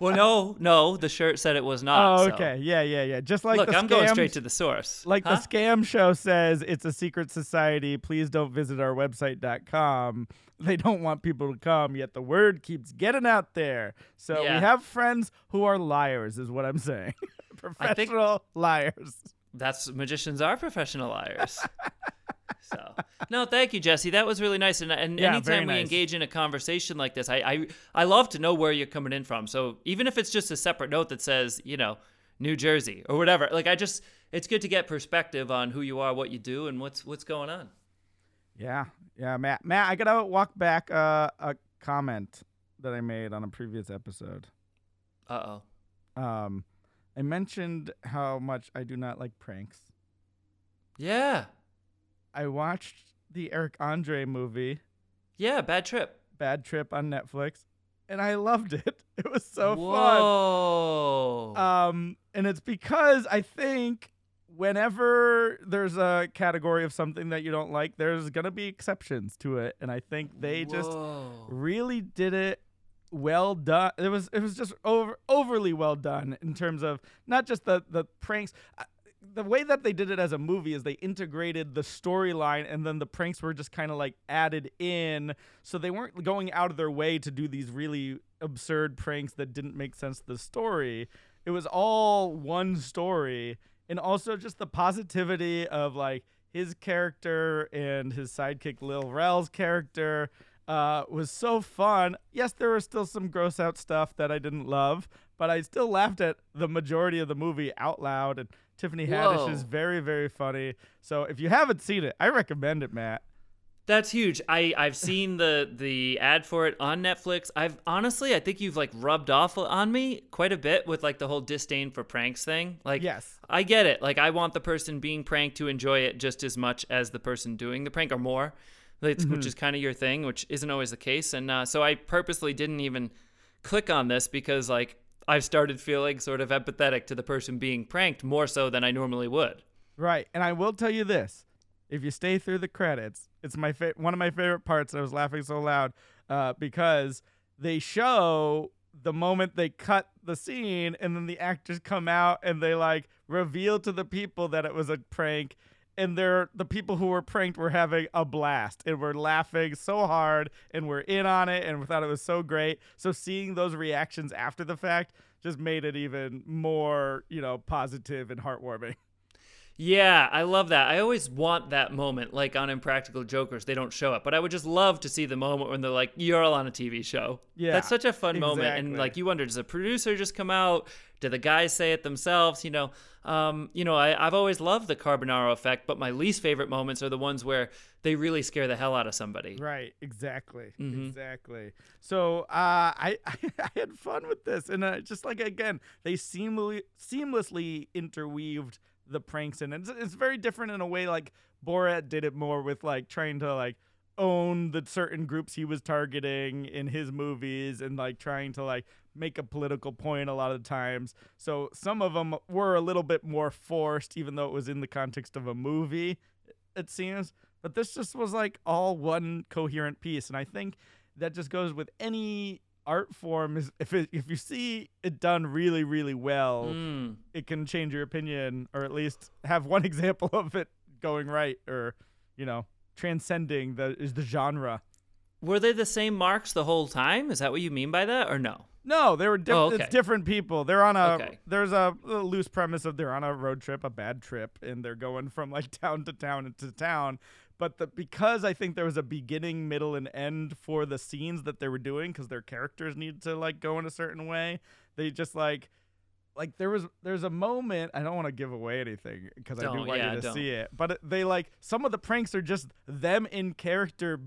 well, no, no, the shirt said it was not.
oh,
so-
okay. Yeah, yeah, yeah. Just like
Look, I'm going straight to the source.
like
Huh?
the scam show says it's a secret society please don't visit our website.com they don't want people to come yet the word keeps getting out there so
Yeah.
we have friends who are liars is what i'm saying [laughs] professional liars
That's magicians are professional liars. [laughs] so no, thank you, Jesse. That was really nice. And, and
Yeah,
anytime we
nice.
engage in a conversation like this, I, I I love to know where you're coming in from. So even if it's just a separate note that says, you know, New Jersey or whatever, like I just it's good to get perspective on who you are, what you do, and what's what's going on.
Yeah yeah matt matt i gotta walk back uh, a comment that i made on a previous episode
Uh oh.
um i mentioned how much i do not like pranks
Yeah.
i watched the eric andre movie
Yeah. Bad trip.
Bad Trip on Netflix, and I loved it. [laughs] It was so
Whoa.
fun. Um, and it's because I think whenever there's a category of something that you don't like, there's gonna be exceptions to it, and I think they just really did it well done. It was it was just over overly well done in terms of not just the the pranks. The way that they did it as a movie is they integrated the storyline and then the pranks were just kind of like added in. So they weren't going out of their way to do these really absurd pranks that didn't make sense to the story. It was all one story. And also just the positivity of like his character and his sidekick Lil Rel's character uh, was so fun. Yes, there was still some gross out stuff that I didn't love, but I still laughed at the majority of the movie out loud. And Tiffany Haddish is very, very funny. So if you haven't seen it, I recommend it, Matt.
That's huge. I I've seen the the ad for it on Netflix. I've honestly, I think you've like rubbed off on me quite a bit with like the whole disdain for pranks thing. Like,
Yes.
I get it. Like, I want the person being pranked to enjoy it just as much as the person doing the prank or more, like, which is kind of your thing, which isn't always the case. And uh, so I purposely didn't even click on this because like I've started feeling sort of empathetic to the person being pranked more so than I normally would.
Right. And I will tell you this. If you stay through the credits, it's my fa- one of my favorite parts. I was laughing so loud uh, because they show the moment they cut the scene and then the actors come out and they like reveal to the people that it was a prank and they're the people who were pranked were having a blast and were laughing so hard and were in on it and we thought it was so great so seeing those reactions after the fact just made it even more you know positive and heartwarming
Yeah, I love that. I always want that moment, like on Impractical Jokers. They don't show it, but I would just love to see the moment when they're like, "You're all on a TV show."
Yeah,
that's such a fun moment, and like you wonder, does the producer just come out? Do the guys say it themselves? You know, um, you know, I, I've always loved the Carbonaro effect, but my least favorite moments are the ones where they really scare the hell out of somebody.
Right, exactly,
Mhm.
exactly. So uh, I [laughs] I had fun with this, and uh, just like again, they seamlessly seamlessly interweaved the pranks in. It's, it's very different in a way. Like Borat did it more with like trying to like own the certain groups he was targeting in his movies, and like trying to like make a political point a lot of times. So some of them were a little bit more forced, even though it was in the context of a movie. It seems but this just was like all one coherent piece and i think that just goes with any art form is if it, if you see it done really really well
Mm.
it can change your opinion or at least have one [laughs] example of it going right or you know transcending the is the genre
Were they the same marks the whole time? Is that what you mean by that, or no?
no they were diff-
Oh, okay.
it's different people they're on a
Okay.
there's a, a loose premise of they're on a road trip a bad trip and they're going from like [laughs] town to town to town but the because I think there was a beginning, middle, and end for the scenes that they were doing because their characters need to like go in a certain way. They just like like there was there's a moment I don't want to give away anything because I do want
yeah,
you to
don't.
see it, but uh, they like some of the pranks are just them in character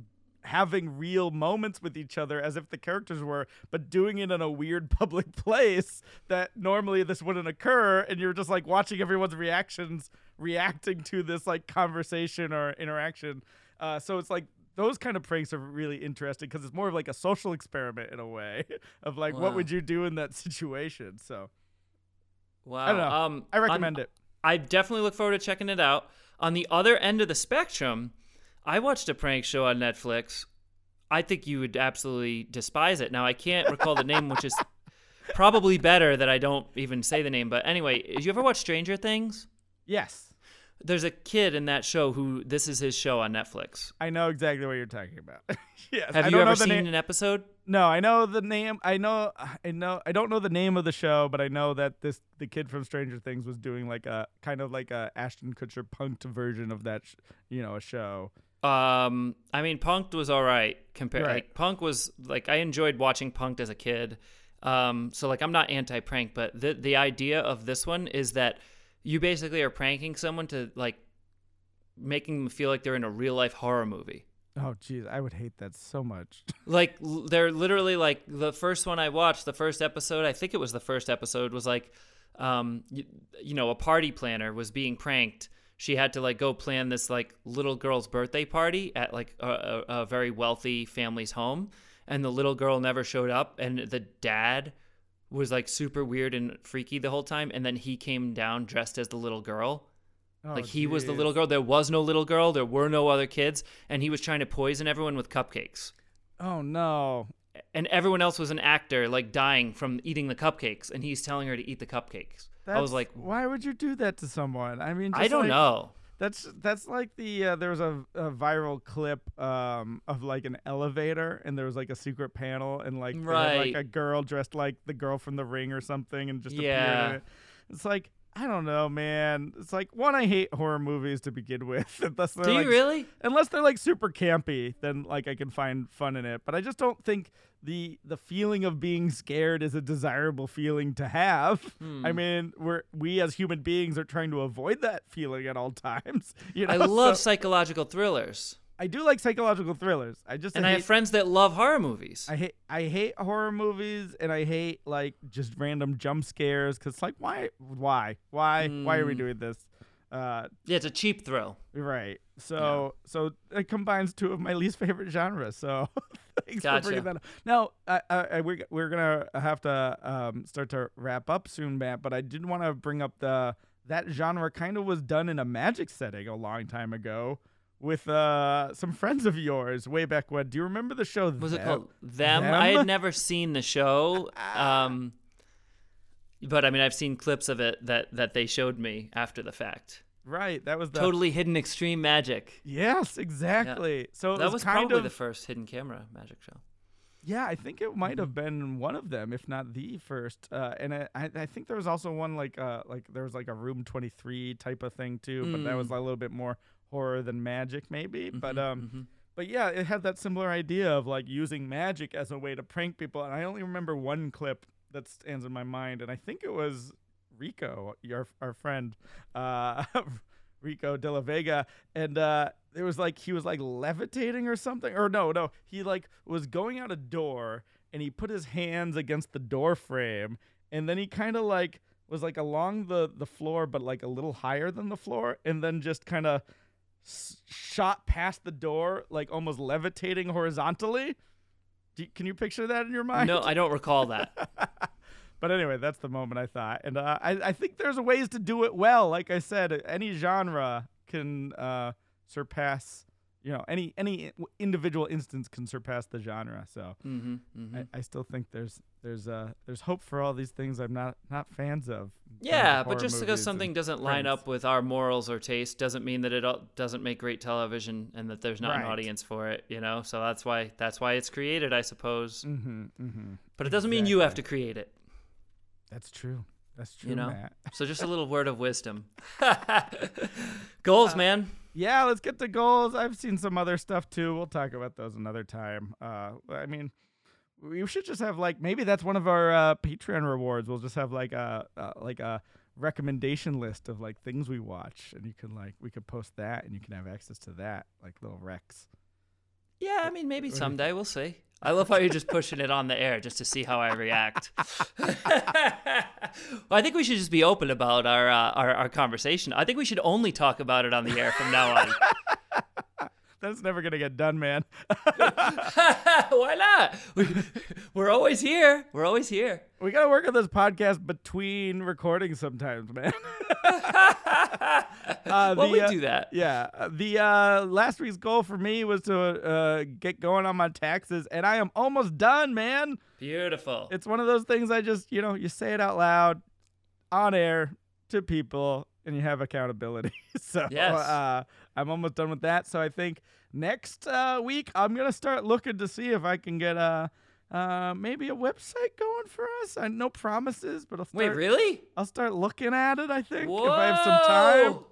having real moments with each other as if the characters were, but doing it in a weird [laughs] public place that normally this wouldn't occur, and you're just like watching everyone's reactions, reacting to this like conversation or interaction. Uh, so it's like those kind of pranks are really interesting because it's more of like a social experiment in a way [laughs] of like what would you do in that [laughs] situation. So
Wow.
I don't know.
Um,
I
on-
recommend it.
I definitely look forward to checking it out. On the other end of the spectrum, I watched a prank show on Netflix. I think you would absolutely despise it. Now I can't recall the name, which is probably better that I don't even say the name. But anyway, did you ever watch Stranger Things?
Yes.
There's a kid in that show who this is his show on Netflix.
I know exactly what you're talking about. [laughs] yes.
Have
I
you ever seen
name.
an episode?
No, I know the name. I know. I know. I don't know the name of the show, but I know that this the kid from Stranger Things was doing like a kind of like a Ashton Kutcher punked version of that, sh- you know, a show.
Um, I mean, Punked was all right compared.
Right.
Like Punk was like I enjoyed watching Punked as a kid. Um, so like I'm not anti prank, but the the idea of this one is that you basically are pranking someone to like making them feel like they're in a real life horror movie.
Oh, jeez, I would hate that so much. [laughs]
Like l- they're literally like the first one I watched, the first episode, I think it was the first episode was like um you, you know, a party planner was being pranked. She had to like go plan this like little girl's birthday party at like a, a, a very wealthy family's home and the little girl never showed up and the dad was like super weird and freaky the whole time and then he came down dressed as the little girl
Oh,
like he was the little girl. There was no little girl. There were no other kids, and he was trying to poison everyone with cupcakes.
Oh no.
And everyone else was an actor, like dying from eating the cupcakes, and he's telling her to eat the cupcakes. I was like,
why would you do that to someone? I mean,
I don't
like-
know.
That's that's like the uh, there was a, a viral clip um, of like an elevator and there was like a secret panel and like they had, like
Right.
a girl dressed like the girl from The Ring or something and just appeared
Yeah.
in it. It's like I don't know, man. It's like one I hate horror movies to begin with. [laughs] unless they're
Do you
like,
really?
Unless they're like super campy, then like I can find fun in it. But I just don't think the the feeling of being scared is a desirable feeling to have.
Hmm.
I mean, we're we as human beings are trying to avoid that feeling at all [laughs] times. You know,
I love
So
psychological thrillers,
I do like psychological thrillers. I just
and
I
I
hate,
have friends that love horror movies.
I hate I hate horror movies and I hate like just random jump scares because it's like why why why why are we
Mm.
doing this? Uh,
yeah, it's a cheap thrill.
Right. So so it combines two of my [laughs] least favorite genres. So [laughs] thanks
Gotcha.
for bringing that up. Now I, I, I, we're we're gonna have to um, start to wrap up soon, Mat. But I did want to bring up the that genre kind of was done in a magic setting a long time ago with uh, some friends of yours way back when. Do you remember the show?
Was it
Them?
called Them? I had [laughs] never seen the show. Um, but I mean, I've seen clips of it that that they showed me after the fact.
Right. That was the
Totally hidden extreme magic.
Yes, exactly. So
that
was,
was
kind
probably
of
the first hidden camera magic show.
Yeah, I think it might have been one of them, if not the first. Uh, and I, I I think there was also one like uh like there was like a Room Twenty Three type of thing too, but that was
Mm.
a little bit more horror than magic, maybe. But
Mhm,
um,
mhm.
but yeah, it had that similar idea of like using magic as a way to prank people. And I only remember one clip that stands in my mind, and I think it was Rico, your our friend, uh, [laughs] Rico de la Vega, and uh, it was like he was like levitating or something, or no, no, he like was going out a door, and he put his hands against the door frame, and then he kind of like was like along the the floor, but like a little higher than the floor, and then just kind of shot past the door, like almost levitating horizontally. You- can you picture that in your mind?
no, I don't recall that. [laughs]
but anyway, that's the moment I thought, and uh, I I think there's ways to do it well. Like I said, any genre can uh, surpass. You know, any any individual instance can surpass the genre. So
hmm hmm
I, I still think there's there's uh there's hope for all these things I'm not not fans of.
Yeah, but just because something doesn't line up with our morals or taste doesn't mean that it doesn't make great television and that there's not an audience for it. You know, so that's why that's why it's created, I suppose.
Mm-hmm, mm-hmm.
But it doesn't mean you have to create it.
That's true. That's true,
You know?
Mat.
So just a little [laughs] word of wisdom. [laughs]
Uh,
Goals, man.
Yeah, let's get to goals. I've seen some other stuff too. We'll talk about those another time. Uh, I mean, we should just have like maybe that's one of our uh, Patreon rewards. We'll just have like a uh, like a recommendation list of like things we watch, and you can like we could post that, and you can have access to that, like little recs.
Yeah, I mean, maybe someday we'll see. I love how you're just pushing it on the air just to see how I react. [laughs] well, I think we should just be open about our, uh, our our conversation. I think we should only talk about it on the air from now on. [laughs]
That's never gonna get done, man. [laughs]
Why not? We, we're always here. We're always here.
we gotta work on this podcast between recordings sometimes, man. [laughs] [laughs] uh,
well,
the,
we
uh,
do that.
Yeah, uh, the uh, last week's goal for me was to uh, get going on my taxes, and I am almost done, man.
Beautiful.
It's one of those things I just, you know, you say it out loud, on air to people, and you have accountability. so
Yes.
Uh, I'm almost done with that. So I think next uh, week I'm gonna start looking to see if I can get a. Uh, maybe a website going for us. I no promises, but I'll start.
Wait, really?
I'll start looking at it. I think
Whoa!
if I have some time.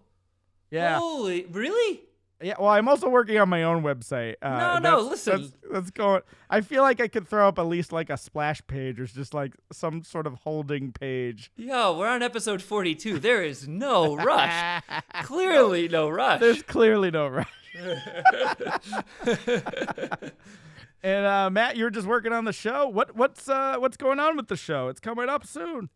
Yeah,
Holy, really?
Yeah. Well, I'm also working on my own website. Uh,
No, no, listen.
That's, that's going. I feel like I could throw up at least like a splash page or just like some sort of holding page.
Yo, we're on episode 42. There is no rush. [laughs] Clearly, no rush.
There's clearly no rush. [laughs] and uh, Mat, you're just working on the show. What what's uh, what's going on with the show? It's coming up soon.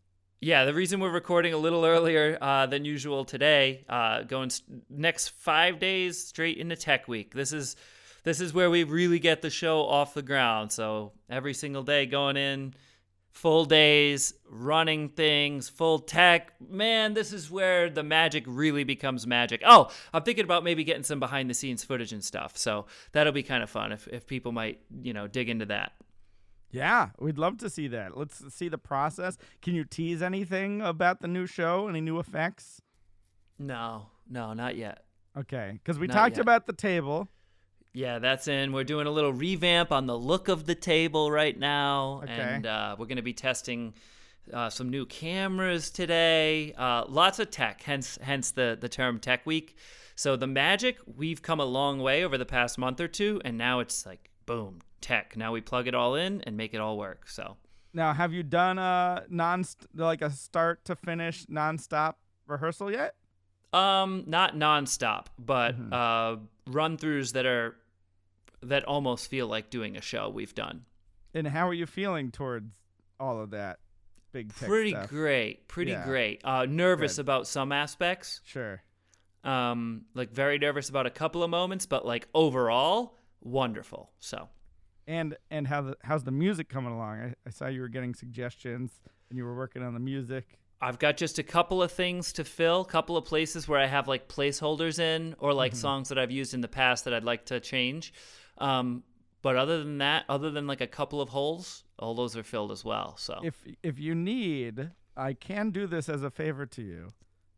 Yeah, the reason we're recording a little earlier uh, than usual today, uh, going s- next five days straight into Tech Week. This is this is where we really get the show off the ground. So every single day going in, full days, running things, full tech. Man, this is where the magic really becomes magic. Oh, I'm thinking about maybe getting some behind the scenes footage and stuff. So that'll be kind of fun if, if people might, you know, dig into that.
Yeah, we'd love to see that. Let's see the process. Can you tease anything about the new show? Any new effects?
No, no, not yet.
Okay, because we
Not
talked
yet.
about the table.
Yeah, that's in. We're doing a little revamp on the look of the table right now,
Okay.
and uh, we're going to be testing uh, some new cameras today. Uh, lots of tech, hence hence the the term Tech Week. So the magic, we've come a long way over the past month or two, and now it's like boom, tech. Now we plug it all in and make it all work. So
Now, have you done a non like a start to finish nonstop rehearsal yet?
um, not nonstop, but
Mhm.
uh, run throughs that are that almost feel like doing a show. We've done.
And how are you feeling towards all of that big tech
pretty
stuff?
great pretty
Yeah.
great uh nervous
Good.
about some aspects
Sure.
um like very nervous about a couple of moments but like overall wonderful so
And and how the how's the music coming along? I, I saw you were getting suggestions and you were working on the music.
i've got just a couple of things to fill couple of places where i have like placeholders in or
Mm-hmm.
like songs that i've used in the past that i'd like to change um but other than that other than like a couple of holes all those are filled as well so
If if you need, I can do this as a favor to you.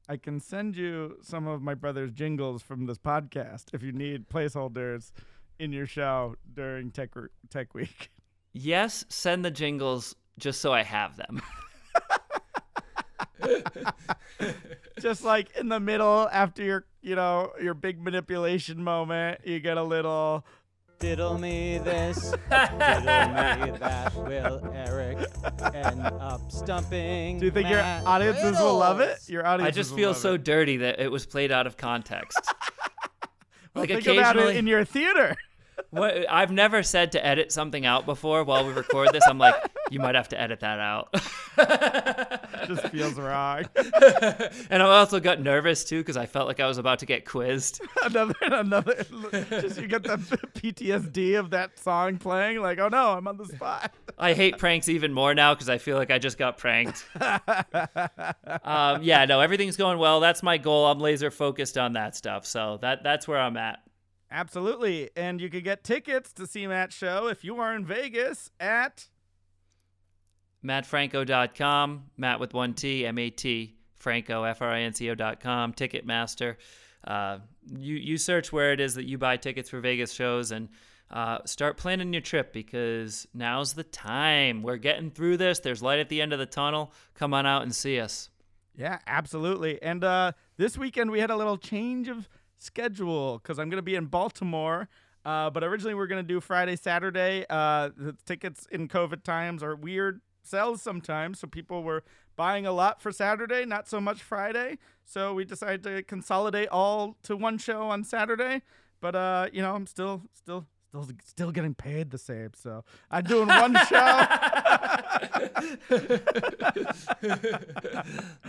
I can send you some of my brother's jingles from this podcast if you need placeholders in your show during Tech Tech Week. [laughs]
yes send the jingles just so i have them [laughs]
Just like in the middle after your you know your big manipulation moment, you get a little
Diddle me this, diddle me that. Will Eric end up stumping?
Do you think
Mat
your audiences will love it? Your audience
I just feel so dirty that it was played out of context. [laughs] like
think about it in your theater.
What, I've never said to edit something out before while we record this. I'm like, you might have to edit that out. [laughs]
just feels wrong. [laughs]
and I also got nervous too because I felt like I was about to get quizzed. [laughs]
another another just you get the PTSD of that song playing like oh no I'm on the spot
I hate pranks even more now because I feel like I just got pranked. um, yeah, no, everything's going well. That's my goal. I'm laser focused on that stuff. So that that's where I'm at.
Absolutely and you can get tickets to see Mat's show if you are in Vegas at
mattfranco.com, Matt with one T, M A T, Franco, F R I N C O.com, Ticketmaster. Uh, you, you search where it is that you buy tickets for Vegas shows and uh, start planning your trip because now's the time. We're getting through this. There's light at the end of the tunnel. Come on out and see us.
yeah absolutely and uh this weekend we had a little change of schedule because I'm gonna be in Baltimore Uh, but originally we are gonna do Friday, Saturday. Uh, the tickets in COVID times are weird sells sometimes, so people were buying a lot for Saturday, not so much Friday. So we decided to consolidate all to one show on Saturday. But uh, you know, I'm still still still still getting paid the same. So I'm doing one show. [laughs]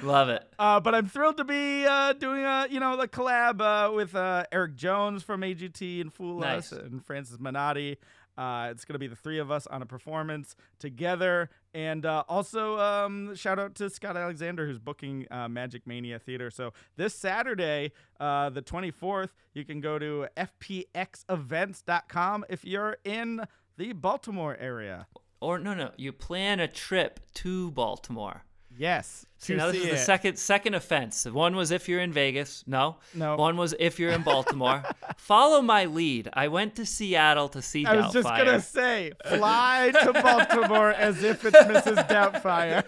Love it.
Uh, but I'm thrilled to be uh, doing a you know the collab uh, with uh, Eric Jones from AGT and Fool
Nice.
Us and Francis Menotti. Uh, it's going to be the three of us on a performance together. And uh, also, um, shout out to Scott Alexander, who's booking uh, Magic Mania Theater. So this Saturday, uh, the 24th, you can go to fpxevents.com if you're in the Baltimore area.
Or no, no, you plan a trip to Baltimore.
Yes.
See, now this is the second second offense. One was if you're in Vegas. No.
No.
One was if you're in [laughs] Baltimore. Follow my lead. I went to Seattle to see
I was just gonna say, fly to Baltimore as if it's Mrs. Doubtfire.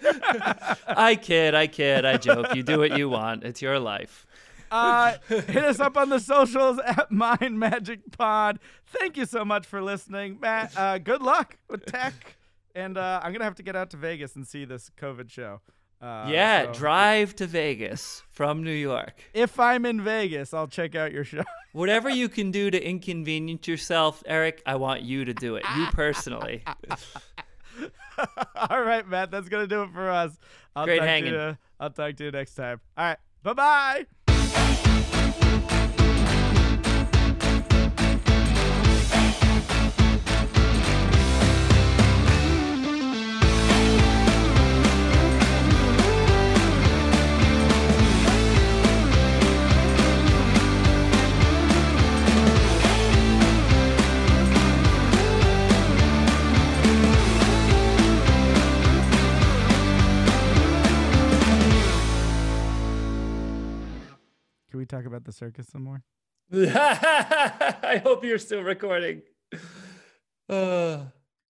[laughs]
I kid, I kid, I joke. You do what you want. It's your life.
Uh, [laughs] hit us up on the socials at Mind Magic Pod. Thank you so much for listening, Mat. Uh, good luck with tech, and uh, I'm gonna have to get out to Vegas and see this COVID show. Uh,
yeah,
so
drive to Vegas from New York.
If I'm in Vegas, I'll check out your show. [laughs]
Whatever you can do to inconvenience yourself, Eric, I want you to do it. You personally. [laughs]
All right, Mat. That's gonna do it for us. I'll
Great hanging.
To I'll talk to you next time. All right. Bye bye. Talk about the circus some more? [laughs]
I hope you're still recording. [sighs] Uh.